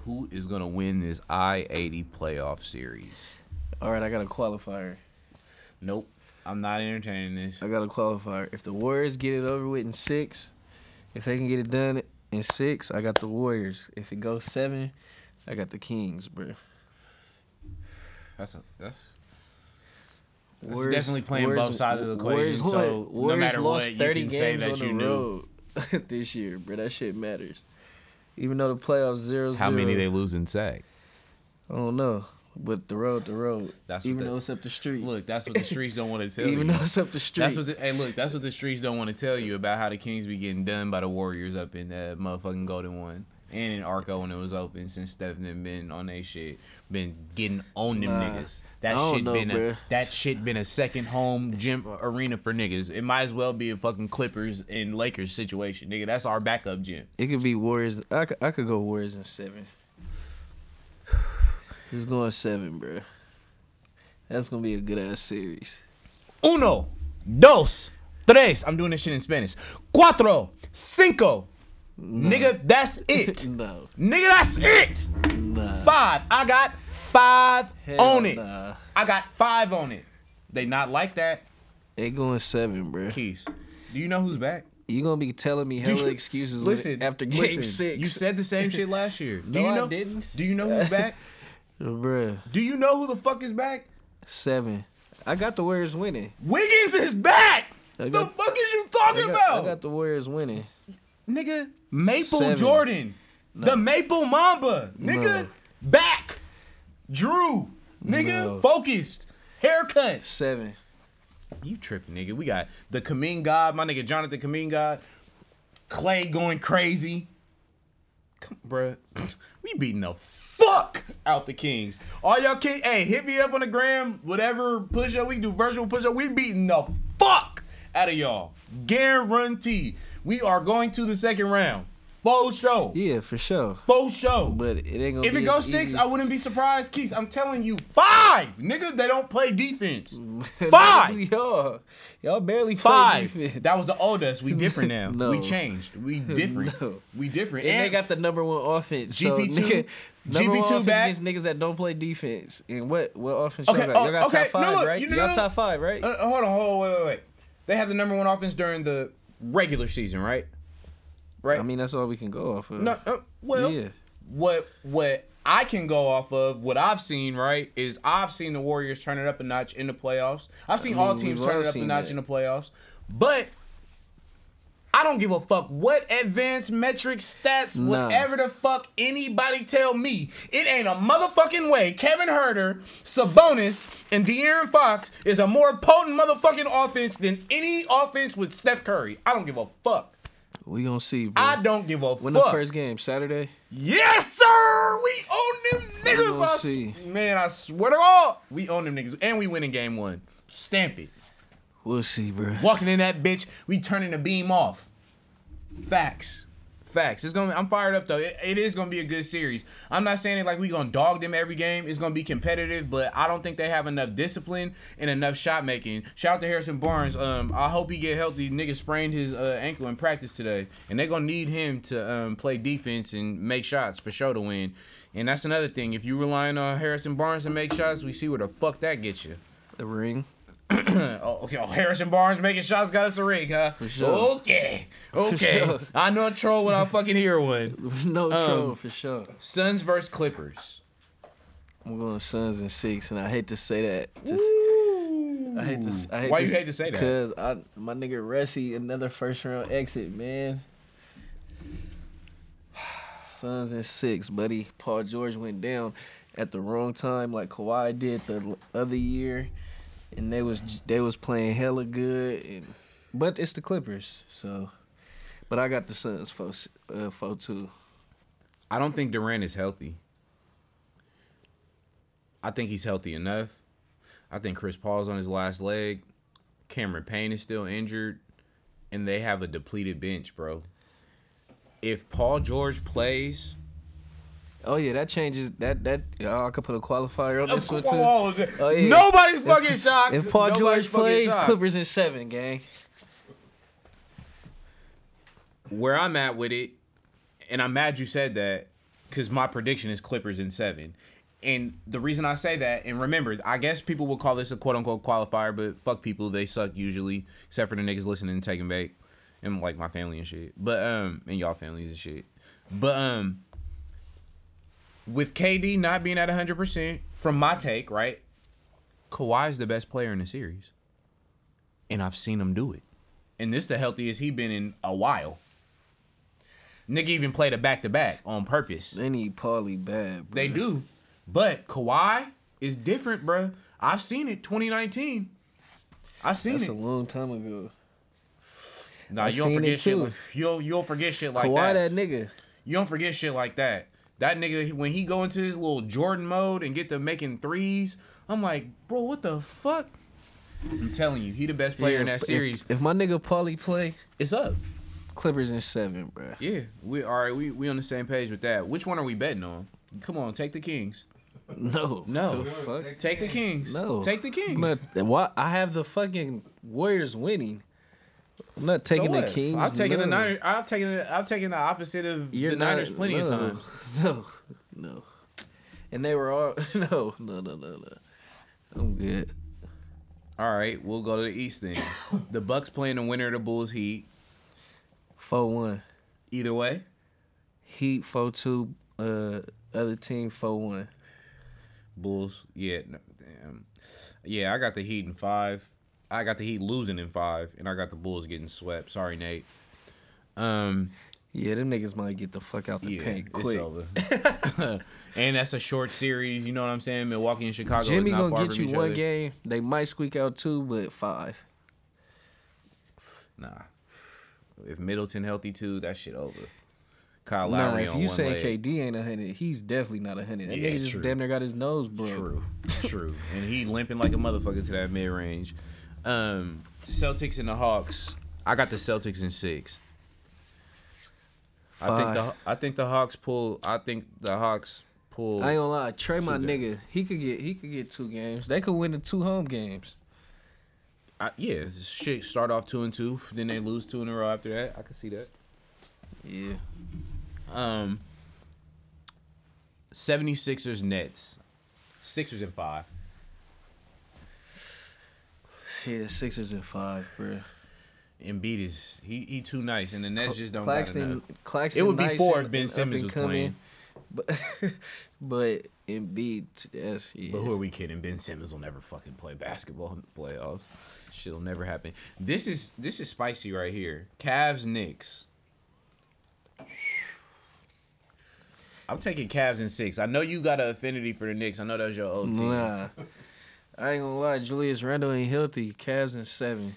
S2: Who is gonna win this I eighty playoff series?
S3: All right, I got a qualifier.
S2: Nope, I'm not entertaining this.
S3: I got a qualifier. If the Warriors get it over with in six, if they can get it done in six, I got the Warriors. If it goes seven, I got the Kings, bro.
S2: That's a, that's It's definitely playing both sides of the
S3: Warriors
S2: equation,
S3: won-
S2: so no
S3: Warriors
S2: matter
S3: lost
S2: what, you
S3: 30
S2: can say
S3: games
S2: that
S3: on the
S2: you knew.
S3: road [LAUGHS] this year, bro. That shit matters. Even though the playoffs zero
S2: How
S3: zero,
S2: many they lose in sack?
S3: I don't know, but the road, the road.
S2: That's what
S3: even
S2: the-
S3: though it's up the street.
S2: Look, that's what the streets don't want to tell
S3: even
S2: you.
S3: Even though it's up the street.
S2: That's what. The, hey, look, that's what the streets don't want to tell you about how the Kings be getting done by the Warriors up in that motherfucking Golden One and in Arco when it was open since Stephen been on they shit, been getting on them
S3: Nah,
S2: niggas. That shit
S3: know,
S2: been a, that shit been a second home gym arena for niggas. It might as well be a fucking Clippers and Lakers situation, nigga. That's our backup gym.
S3: It could be Warriors. I could, I could go Warriors in seven. It's going seven, bro. That's gonna be a good ass series.
S2: Uno, dos, tres. I'm doing this shit in Spanish. Cuatro, cinco. Nigga, that's it. [LAUGHS]
S3: no,
S2: Nigga, that's it.
S3: nah.
S2: Five. I got five
S3: Hell
S2: on it.
S3: Nah.
S2: I got five on it. They not like that.
S3: They going seven, bro.
S2: Keys. Do you know who's back?
S3: You gonna be telling me hella
S2: you-
S3: excuses
S2: Listen,
S3: after game
S2: listen,
S3: six.
S2: You said the same shit last year. [LAUGHS] Do
S3: No,
S2: you
S3: I didn't.
S2: Do you know who's back? [LAUGHS]
S3: Bruh,
S2: Do you know who the fuck is back?
S3: seven. I got the Warriors winning.
S2: Wiggins is back.
S3: I
S2: The fuck is you
S3: I
S2: talking
S3: got,
S2: about?
S3: I got the Warriors winning.
S2: Nigga, Maple
S3: Seven.
S2: Jordan. The Maple Mamba. Nigga,
S3: No.
S2: back. Drew. Nigga,
S3: No.
S2: focused. Haircut.
S3: Seven.
S2: You tripping, nigga. We got the Kamin God, my nigga Jonathan Kamin God. Clay going crazy. Come, bruh. We beating the fuck out the Kings. All y'all king, hey, hit me up on the gram. Whatever push up we do, virtual push up. We beating the fuck out of y'all. Guarantee. We are going to the second round. Full show.
S3: Yeah, for sure.
S2: Full show.
S3: But it ain't gonna
S2: If it goes six,
S3: easy.
S2: I wouldn't be surprised. Keith, I'm telling you, five nigga. They don't play defense. [LAUGHS] Five, [LAUGHS]
S3: y'all, y'all barely
S2: five.
S3: defense.
S2: That was the old us. We different now. [LAUGHS]
S3: No.
S2: We changed. We different.
S3: No.
S2: We different.
S3: And they got the number one offense.
S2: GP2
S3: nigga, number one
S2: GP2
S3: offense
S2: back.
S3: against niggas that don't play defense. And what what offense
S2: Okay,
S3: y'all got?
S2: oh,
S3: y'all got
S2: okay,
S3: top five,
S2: no, look,
S3: right?
S2: you know-
S3: y'all top five, right?
S2: uh, hold on, hold on, wait, wait, wait. They have the number one offense during the regular season, right? Right.
S3: I mean, that's all we can go off of.
S2: no. Uh, well,
S3: yeah.
S2: what what I can go off of, what I've seen, right, is I've seen the Warriors turn it up a notch in the playoffs. I've seen
S3: I mean,
S2: all teams turn it up a notch
S3: that.
S2: in the playoffs. But I don't give a fuck what advanced metrics, stats,
S3: Nah.
S2: whatever the fuck anybody tell me. It ain't a motherfucking way Kevin Huerter, Sabonis, and De'Aaron Fox is a more potent motherfucking offense than any offense with Steph Curry. I don't give a fuck.
S3: We gonna see, bro.
S2: I don't give a fuck.
S3: when
S2: fuck.
S3: the first game Saturday?
S2: Yes, sir. We own them niggas.
S3: gonna see.
S2: Man, I swear to God, we own them niggas, and we win in game one. Stamp it.
S3: We'll see, bro.
S2: Walking in that bitch, we turning the beam off. Facts. Facts. It's gonna. I'm fired up though. It, it is gonna be a good series. I'm not saying it like we gonna dog them every game. It's gonna be competitive, but I don't think they have enough discipline and enough shot making. Shout out to Harrison Barnes. Um, I hope he get healthy. Nigga sprained his uh, ankle in practice today, and they gonna need him to um, play defense and make shots for sure to win. And that's another thing. If you relying on Harrison Barnes to make shots, we see where the fuck that gets you.
S3: The ring. [CLEARS THROAT]
S2: Oh, okay. Oh, Harrison Barnes making shots got us a ring, huh?
S3: sure.
S2: Okay. Okay.
S3: sure.
S2: I know a troll when I [LAUGHS] fucking hear one.
S3: no
S2: Um,
S3: trouble for sure.
S2: Suns versus Clippers.
S3: I'm going Suns and six, and I hate to say that. Just I hate to. I hate
S2: Why you hate to say that?
S3: Cause I, my nigga Ressi, another first round exit, man. Suns and six, buddy. Paul George went down at the wrong time, like Kawhi did the other year, and they was they was playing hella good, and but it's the Clippers, so. But I got the Suns for uh, two.
S2: I don't think Durant is healthy. I think he's healthy enough. I think Chris Paul's on his last leg. Cameron Payne is still injured. And they have a depleted bench, bro. If Paul George plays,
S3: Oh yeah, that changes that that. Oh, I could put a qualifier on this one too.
S2: Oh,
S3: Oh, yeah.
S2: Nobody's fucking shocked.
S3: If Paul
S2: Nobody's
S3: George plays,
S2: shocked.
S3: Clippers in seven, gang.
S2: where I'm at with it, and I'm mad you said that because my prediction is Clippers in seven. And the reason I say that, and remember, I guess people will call this a quote unquote qualifier, but fuck people, they suck usually, except for the niggas listening and taking bait, and like my family and shit. But um, and y'all families and shit. But um, with KD not being at 100, percent from my take, right? Kawhi's the best player in the series, and I've seen him do it. And this the healthiest he been in a while. Nigga even played a back to back on purpose.
S3: They need Paulie bad. Bro.
S2: They do. But Kawhi is different, bruh. I've seen it 2019. I've seen it.
S3: That's
S2: it.
S3: a long time ago.
S2: nah,
S3: I
S2: you don't forget shit. Like, you'll you'll forget shit like
S3: Kawhi,
S2: that.
S3: that nigga.
S2: You don't forget shit like that. That nigga when he go into his little Jordan mode and get to making threes, I'm like, bro, what the fuck? I'm telling you, he the best player in that
S3: if-
S2: series.
S3: If, if my nigga Paulie play,
S2: it's up.
S3: Clippers in seven, bro.
S2: Yeah, we all right. We we on the same page with that. Which one are we betting on? Come on, take the Kings.
S3: No.
S2: No.
S3: The fuck?
S2: Take the Kings.
S3: No.
S2: Take the Kings.
S3: I'm why? I have the fucking Warriors winning. I'm not
S2: So
S3: taking the
S2: what?
S3: Kings.
S2: I've taken the. Niners. I've taken the, I've taken the opposite of
S3: You're
S2: the
S3: not-
S2: Niners plenty of times. [LAUGHS]
S3: No, no. And they were all [LAUGHS] no, no, no, no, no. I'm good.
S2: All right, we'll go to the East then. [COUGHS] the Bucks playing the winner of the Bulls Heat.
S3: Four one.
S2: Either way,
S3: Heat four two. Uh, other team four one.
S2: Bulls. Yeah, no, damn. Yeah, I got the Heat in five. I got the Heat losing in five, and I got the Bulls getting swept. Sorry, Nate. Um,
S3: Yeah, them niggas might get the fuck out the
S2: yeah,
S3: paint
S2: it's
S3: quick.
S2: over. [LAUGHS] [LAUGHS] and that's a short series. You know what I'm saying? Milwaukee and Chicago.
S3: Jimmy
S2: is not
S3: gonna
S2: far
S3: get you one
S2: other.
S3: game. They might squeak out two, but five.
S2: Nah. If Middleton healthy too, that shit over. Kyle
S3: Nah, if you saying
S2: leg.
S3: KD ain't a hundred, he's definitely not a hundred. That
S2: Yeah,
S3: nigga just
S2: true.
S3: damn near got his nose broke.
S2: True, [LAUGHS] true, and he limping like a motherfucker to that mid range. Um, Celtics and the Hawks. I got the Celtics in six. I think the. I think the Hawks pull. I think the Hawks pull.
S3: I ain't gonna lie, Trae, my
S2: Two
S3: nigga, he could get he could get two games. They could win the two home games.
S2: I, yeah, shit. Start off two and two, then they lose two in a row after that. I can see that.
S3: Yeah.
S2: Um, 76ers Nets. Sixers and five.
S3: Yeah, the Sixers and five, bro.
S2: Embiid is he he too nice, and the Nets just don't
S3: Claxton. Claxton
S2: It would be
S3: nice
S2: four if Ben Simmons was playing. [LAUGHS]
S3: But but Embiid, that's yeah.
S2: But who are we kidding? Ben Simmons will never fucking play basketball in the playoffs. Shit'll never happen. This is this is spicy right here. Cavs Knicks. I'm taking Cavs in six. I know you got an affinity for the Knicks. I know that was your old team.
S3: Nah. I ain't gonna lie, Julius Randle ain't healthy. Cavs in seven.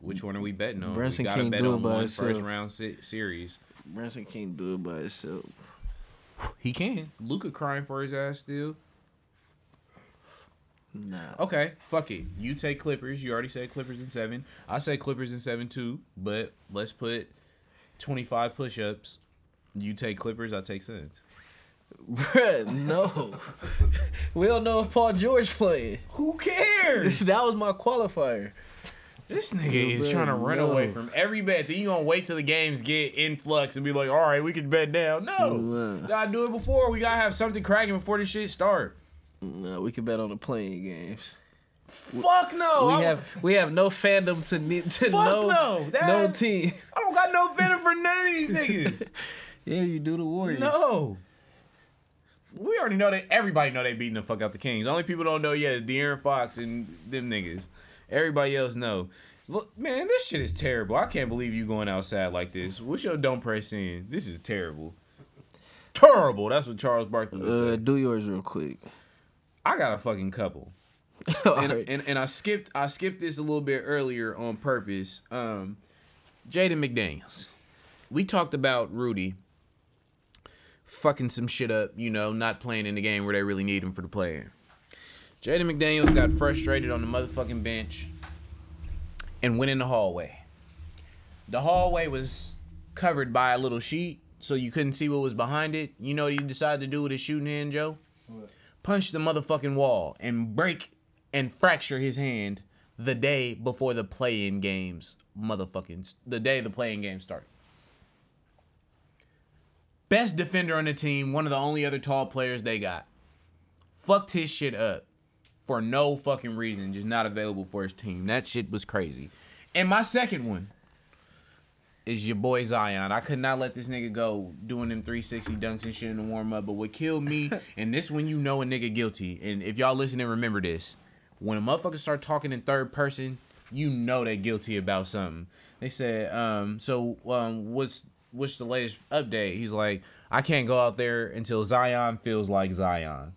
S2: Which one are we betting on?
S3: Brunson
S2: we gotta
S3: can't
S2: bet
S3: do it
S2: on
S3: by
S2: one first round se- series.
S3: Brunson can't do it by himself.
S2: He can. Luka crying for his ass still.
S3: Nah.
S2: Okay, fuck it. You take Clippers. You already said Clippers in seven. I say Clippers in seven too. But let's put 25 push-ups. You take Clippers, I take Suns.
S3: Bruh, no. [LAUGHS] we don't know if Paul George playing.
S2: Who cares? [LAUGHS]
S3: that was my qualifier.
S2: This nigga is trying to run
S3: no.
S2: away from every bet. Then you gonna wait till the games get influx and be like, all right, we can bet now. No,
S3: Bruh.
S2: gotta do it before. We gotta have something cracking before this shit start.
S3: No, we can bet on the playing games.
S2: Fuck no.
S3: We
S2: I'm-
S3: have we have no fandom to ne- to
S2: Fuck
S3: no
S2: no. That-
S3: no team.
S2: I don't got no fandom for none of these niggas. [LAUGHS]
S3: Yeah, you do the Warriors.
S2: no. We already know that everybody know they beating the fuck out the Kings. Only people don't know yet is De'Aaron Fox and them niggas. Everybody else know. Look, man, this shit is terrible. I can't believe you going outside like this. What's your don't press in? This is terrible. Terrible. That's what Charles Barkley would
S3: Uh,
S2: say.
S3: do yours real quick.
S2: I got a fucking couple. [LAUGHS] And,
S3: right.
S2: and and I skipped I skipped this a little bit earlier on purpose. Um, Jaden McDaniels. We talked about Rudy fucking some shit up, you know, not playing in the game where they really need him for the play. Jaden McDaniels got frustrated on the motherfucking bench and went in the hallway. The hallway was covered by a little sheet, so you couldn't see what was behind it. You know what he decided to do with his shooting hand, Joe? What? punch the motherfucking wall and break and fracture his hand the day before the play-in games motherfucking the day the playing game started. Best defender on the team, one of the only other tall players they got. Fucked his shit up for no fucking reason, just not available for his team. That shit was crazy. And my second one is your boy Zion. I could not let this nigga go doing them 360 dunks and shit in the warm up. But what killed me, [LAUGHS] and this when you know a nigga guilty, and if y'all listen and remember this. When a motherfucker start talking in third person, you know they guilty about something. They said, um, so um, what's what's the latest update? He's like, I can't go out there until Zion feels like Zion.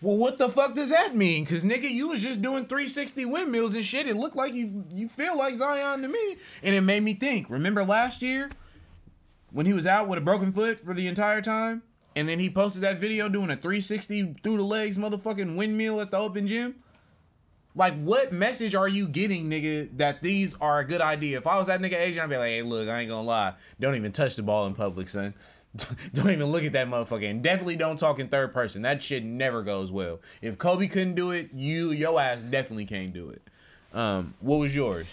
S2: Well, what the fuck does that mean? Cause nigga, you was just doing 360 windmills and shit. It looked like you you feel like Zion to me, and it made me think. Remember last year when he was out with a broken foot for the entire time, and then he posted that video doing a 360 through the legs motherfucking windmill at the open gym. Like, what message are you getting, nigga, that these are a good idea? If I was that nigga agent, I'd be like, hey, look, I ain't gonna lie. Don't even touch the ball in public, son. [LAUGHS] don't even look at that motherfucker. And definitely don't talk in third person. That shit never goes well. If Kobe couldn't do it, you, your ass definitely can't do it. Um, what was yours?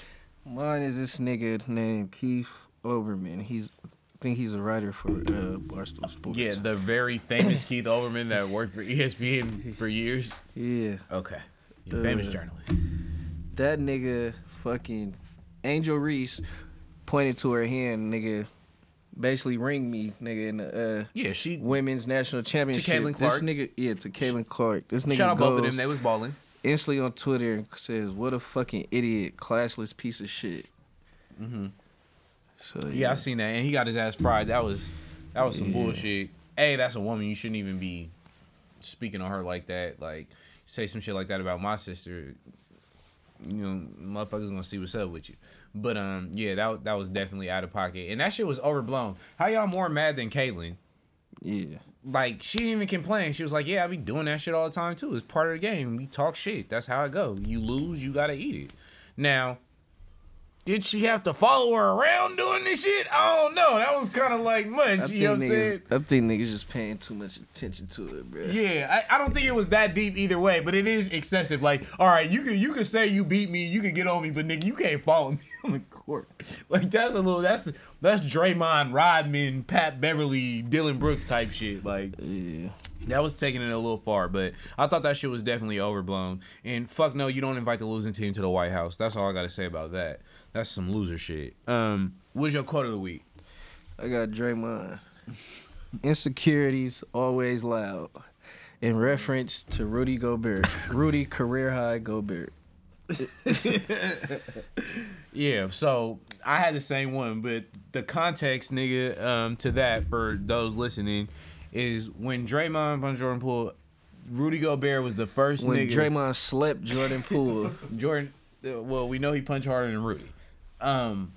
S3: Mine is this nigga named Keith Olbermann. He's I think he's a writer for uh, Barstool Sports.
S2: Yeah, the very famous Keith Olbermann that worked for ESPN for years.
S3: yeah.
S2: Okay. You're a famous
S3: Uh,
S2: journalist.
S3: That nigga fucking Angel Reese pointed to her hand, nigga. Basically ring me, nigga, in the uh,
S2: Yeah, she.
S3: women's national championship.
S2: Caitlin
S3: This
S2: Clark.
S3: nigga, yeah, to Caitlin Clark. This nigga
S2: Shout out both of them. They was balling.
S3: instantly on Twitter and says, "What a fucking idiot, classless piece of shit." Mm-hmm. So
S2: Yeah, I seen that, and he got his ass fried. That was that was some
S3: Yeah.
S2: bullshit. Hey, that's a woman. You shouldn't even be speaking on her like that. Like, say some shit like that about my sister. You know, motherfuckers gonna see what's up with you. But um, yeah, that that was definitely out of pocket, and that shit was overblown. How y'all more mad than Caitlin?
S3: yeah.
S2: Like she didn't even complain. She was like, "Yeah, I be doing that shit all the time too. It's part of the game. We talk shit. That's how it go. You lose, you gotta eat it." Now, did she have to follow her around doing this shit? I don't know. That was kind of like much.
S3: I
S2: you
S3: think
S2: know what I'm saying?
S3: niggas, I think niggas just paying too much attention to it, bro.
S2: Yeah, I, I don't think it was that deep either way, but it is excessive. Like, all right, you can you can say you beat me, you can get on me, but nigga, you can't follow me [LAUGHS] on the court. Like that's a little that's that's Draymond, Rodman, Pat Beverley, Dillon Brooks type shit. Like
S3: Yeah.
S2: that was taking it a little far, but I thought that shit was definitely overblown. And fuck no, you don't invite the losing team to the White House. That's all I gotta say about that. That's some loser shit. Um, what's your quote of the week?
S3: I got Draymond. Insecurities always loud. In reference to Rudy Gobert. Rudy career high Gobert. [LAUGHS]
S2: Yeah, so I had the same one, but the context, nigga, um, to that for those listening, is when Draymond punched Jordan Poole, Rudy Gobert was the first
S3: When
S2: nigga.
S3: Draymond slept Jordan Poole. [LAUGHS]
S2: Jordan, uh, well, we know he punched harder than Rudy. Um,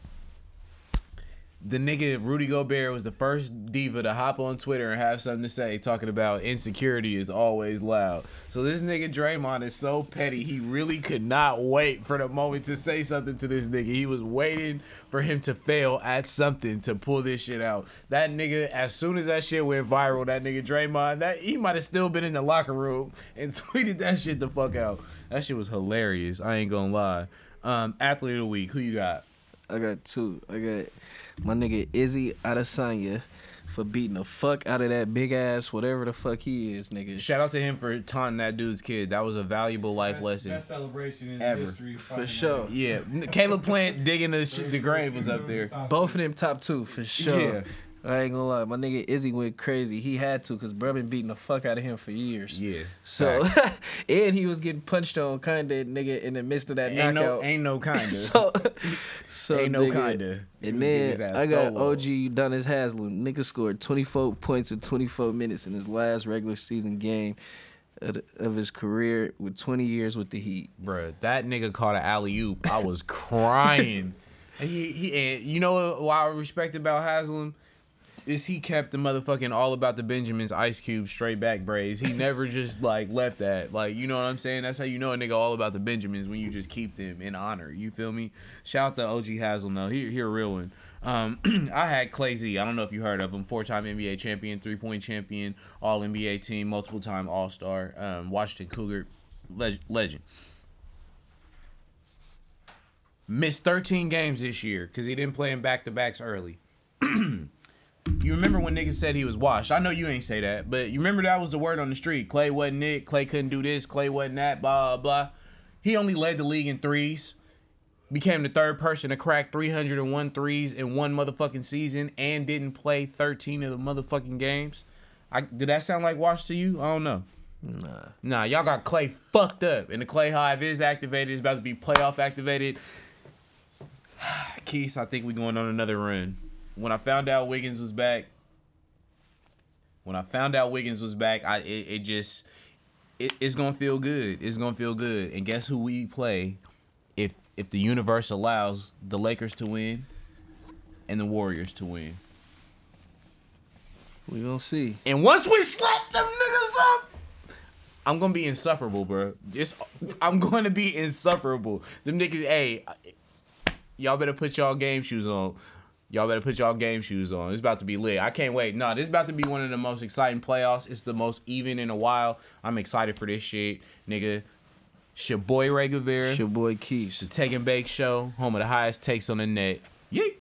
S2: the nigga Rudy Gobert was the first diva to hop on Twitter and have something to say talking about insecurity is always loud. So this nigga Draymond is so petty. He really could not wait for the moment to say something to this nigga. He was waiting for him to fail at something to pull this shit out. That nigga, as soon as that shit went viral, that nigga Draymond, that he might have still been in the locker room and [LAUGHS] tweeted that shit the fuck out. That shit was hilarious. I ain't gonna lie. Um, athlete of the week, who you got?
S3: I got two. I got my nigga Izzy Adesanya for beating the fuck out of that big ass whatever the fuck he is, nigga.
S2: Shout out to him for taunting that dude's kid. That was a valuable life
S4: Best,
S2: lesson.
S4: best celebration in
S2: ever.
S4: history
S3: For sure.
S4: man.
S2: Yeah, Caleb Plant digging the, sh- the grave was up there.
S3: Both of them top two for sure.
S2: Yeah.
S3: I ain't gonna lie, my nigga Izzy went crazy. He had to, cause bro been beating the fuck out of him for years.
S2: Yeah.
S3: So, [LAUGHS] and he was getting punched on, kinda nigga, in the midst of that
S2: ain't
S3: knockout.
S2: no ain't no [LAUGHS] kinda.
S3: so, so
S2: ain't no
S3: nigga,
S2: kinda.
S3: And
S2: was getting his
S3: then I got. OG Udonis Haslem. Nigga scored 24 points in 24 minutes in his last regular season game of, the- of his career with 20 years with the Heat.
S2: Bruh, that nigga caught an alley oop. I was crying. [LAUGHS] He he and you know what I respect about Haslem is he kept the motherfucking all about the Benjamins Ice Cube straight back braids. He never just [LAUGHS] like left that. Like you know what I'm saying? That's how you know a nigga all about the Benjamins when you just keep them in honor. You feel me? Shout out to OG Haslem though. He he a real one. Um, [CLEARS THROAT] I had Klay Z. I don't know if you heard of him. Four-time NBA champion, three-point champion, All NBA team, multiple-time All-Star, um, Washington Cougar leg- legend missed 13 games this year because he didn't play in back to backs early. [CLEARS THROAT] you remember when niggas said he was washed? I know you ain't say that, but you remember that was the word on the street. Klay wasn't it. Klay couldn't do this. Klay wasn't that. Blah blah. He only led the league in threes. Became the third person to crack 301 threes in one motherfucking season and didn't play 13 of the motherfucking games. I, did that sound like wash to you? I don't know.
S3: Nah.
S2: Nah, y'all got Klay fucked up, and the Klay Hive is activated. It's about to be playoff activated. [SIGHS] Keith, I think we going on another run. When I found out Wiggins was back, when I found out Wiggins was back, I it, it just it, it's gonna feel good. It's gonna feel good. And guess who we play if if the universe allows the Lakers to win and the Warriors to win.
S3: We gonna see.
S2: And once we slap them niggas up, I'm gonna be insufferable, bro. Just I'm going to be insufferable. Them niggas, hey, y'all better put y'all game shoes on. Y'all better put y'all game shoes on. It's about to be lit. I can't wait. No, this is about to be one of the most exciting playoffs. It's the most even in a while. I'm excited for this shit, nigga. It's your boy Ray Guevara,
S3: It's your boy Kese.
S2: the Take and Bake Show, home of the highest takes on the net. Yeet.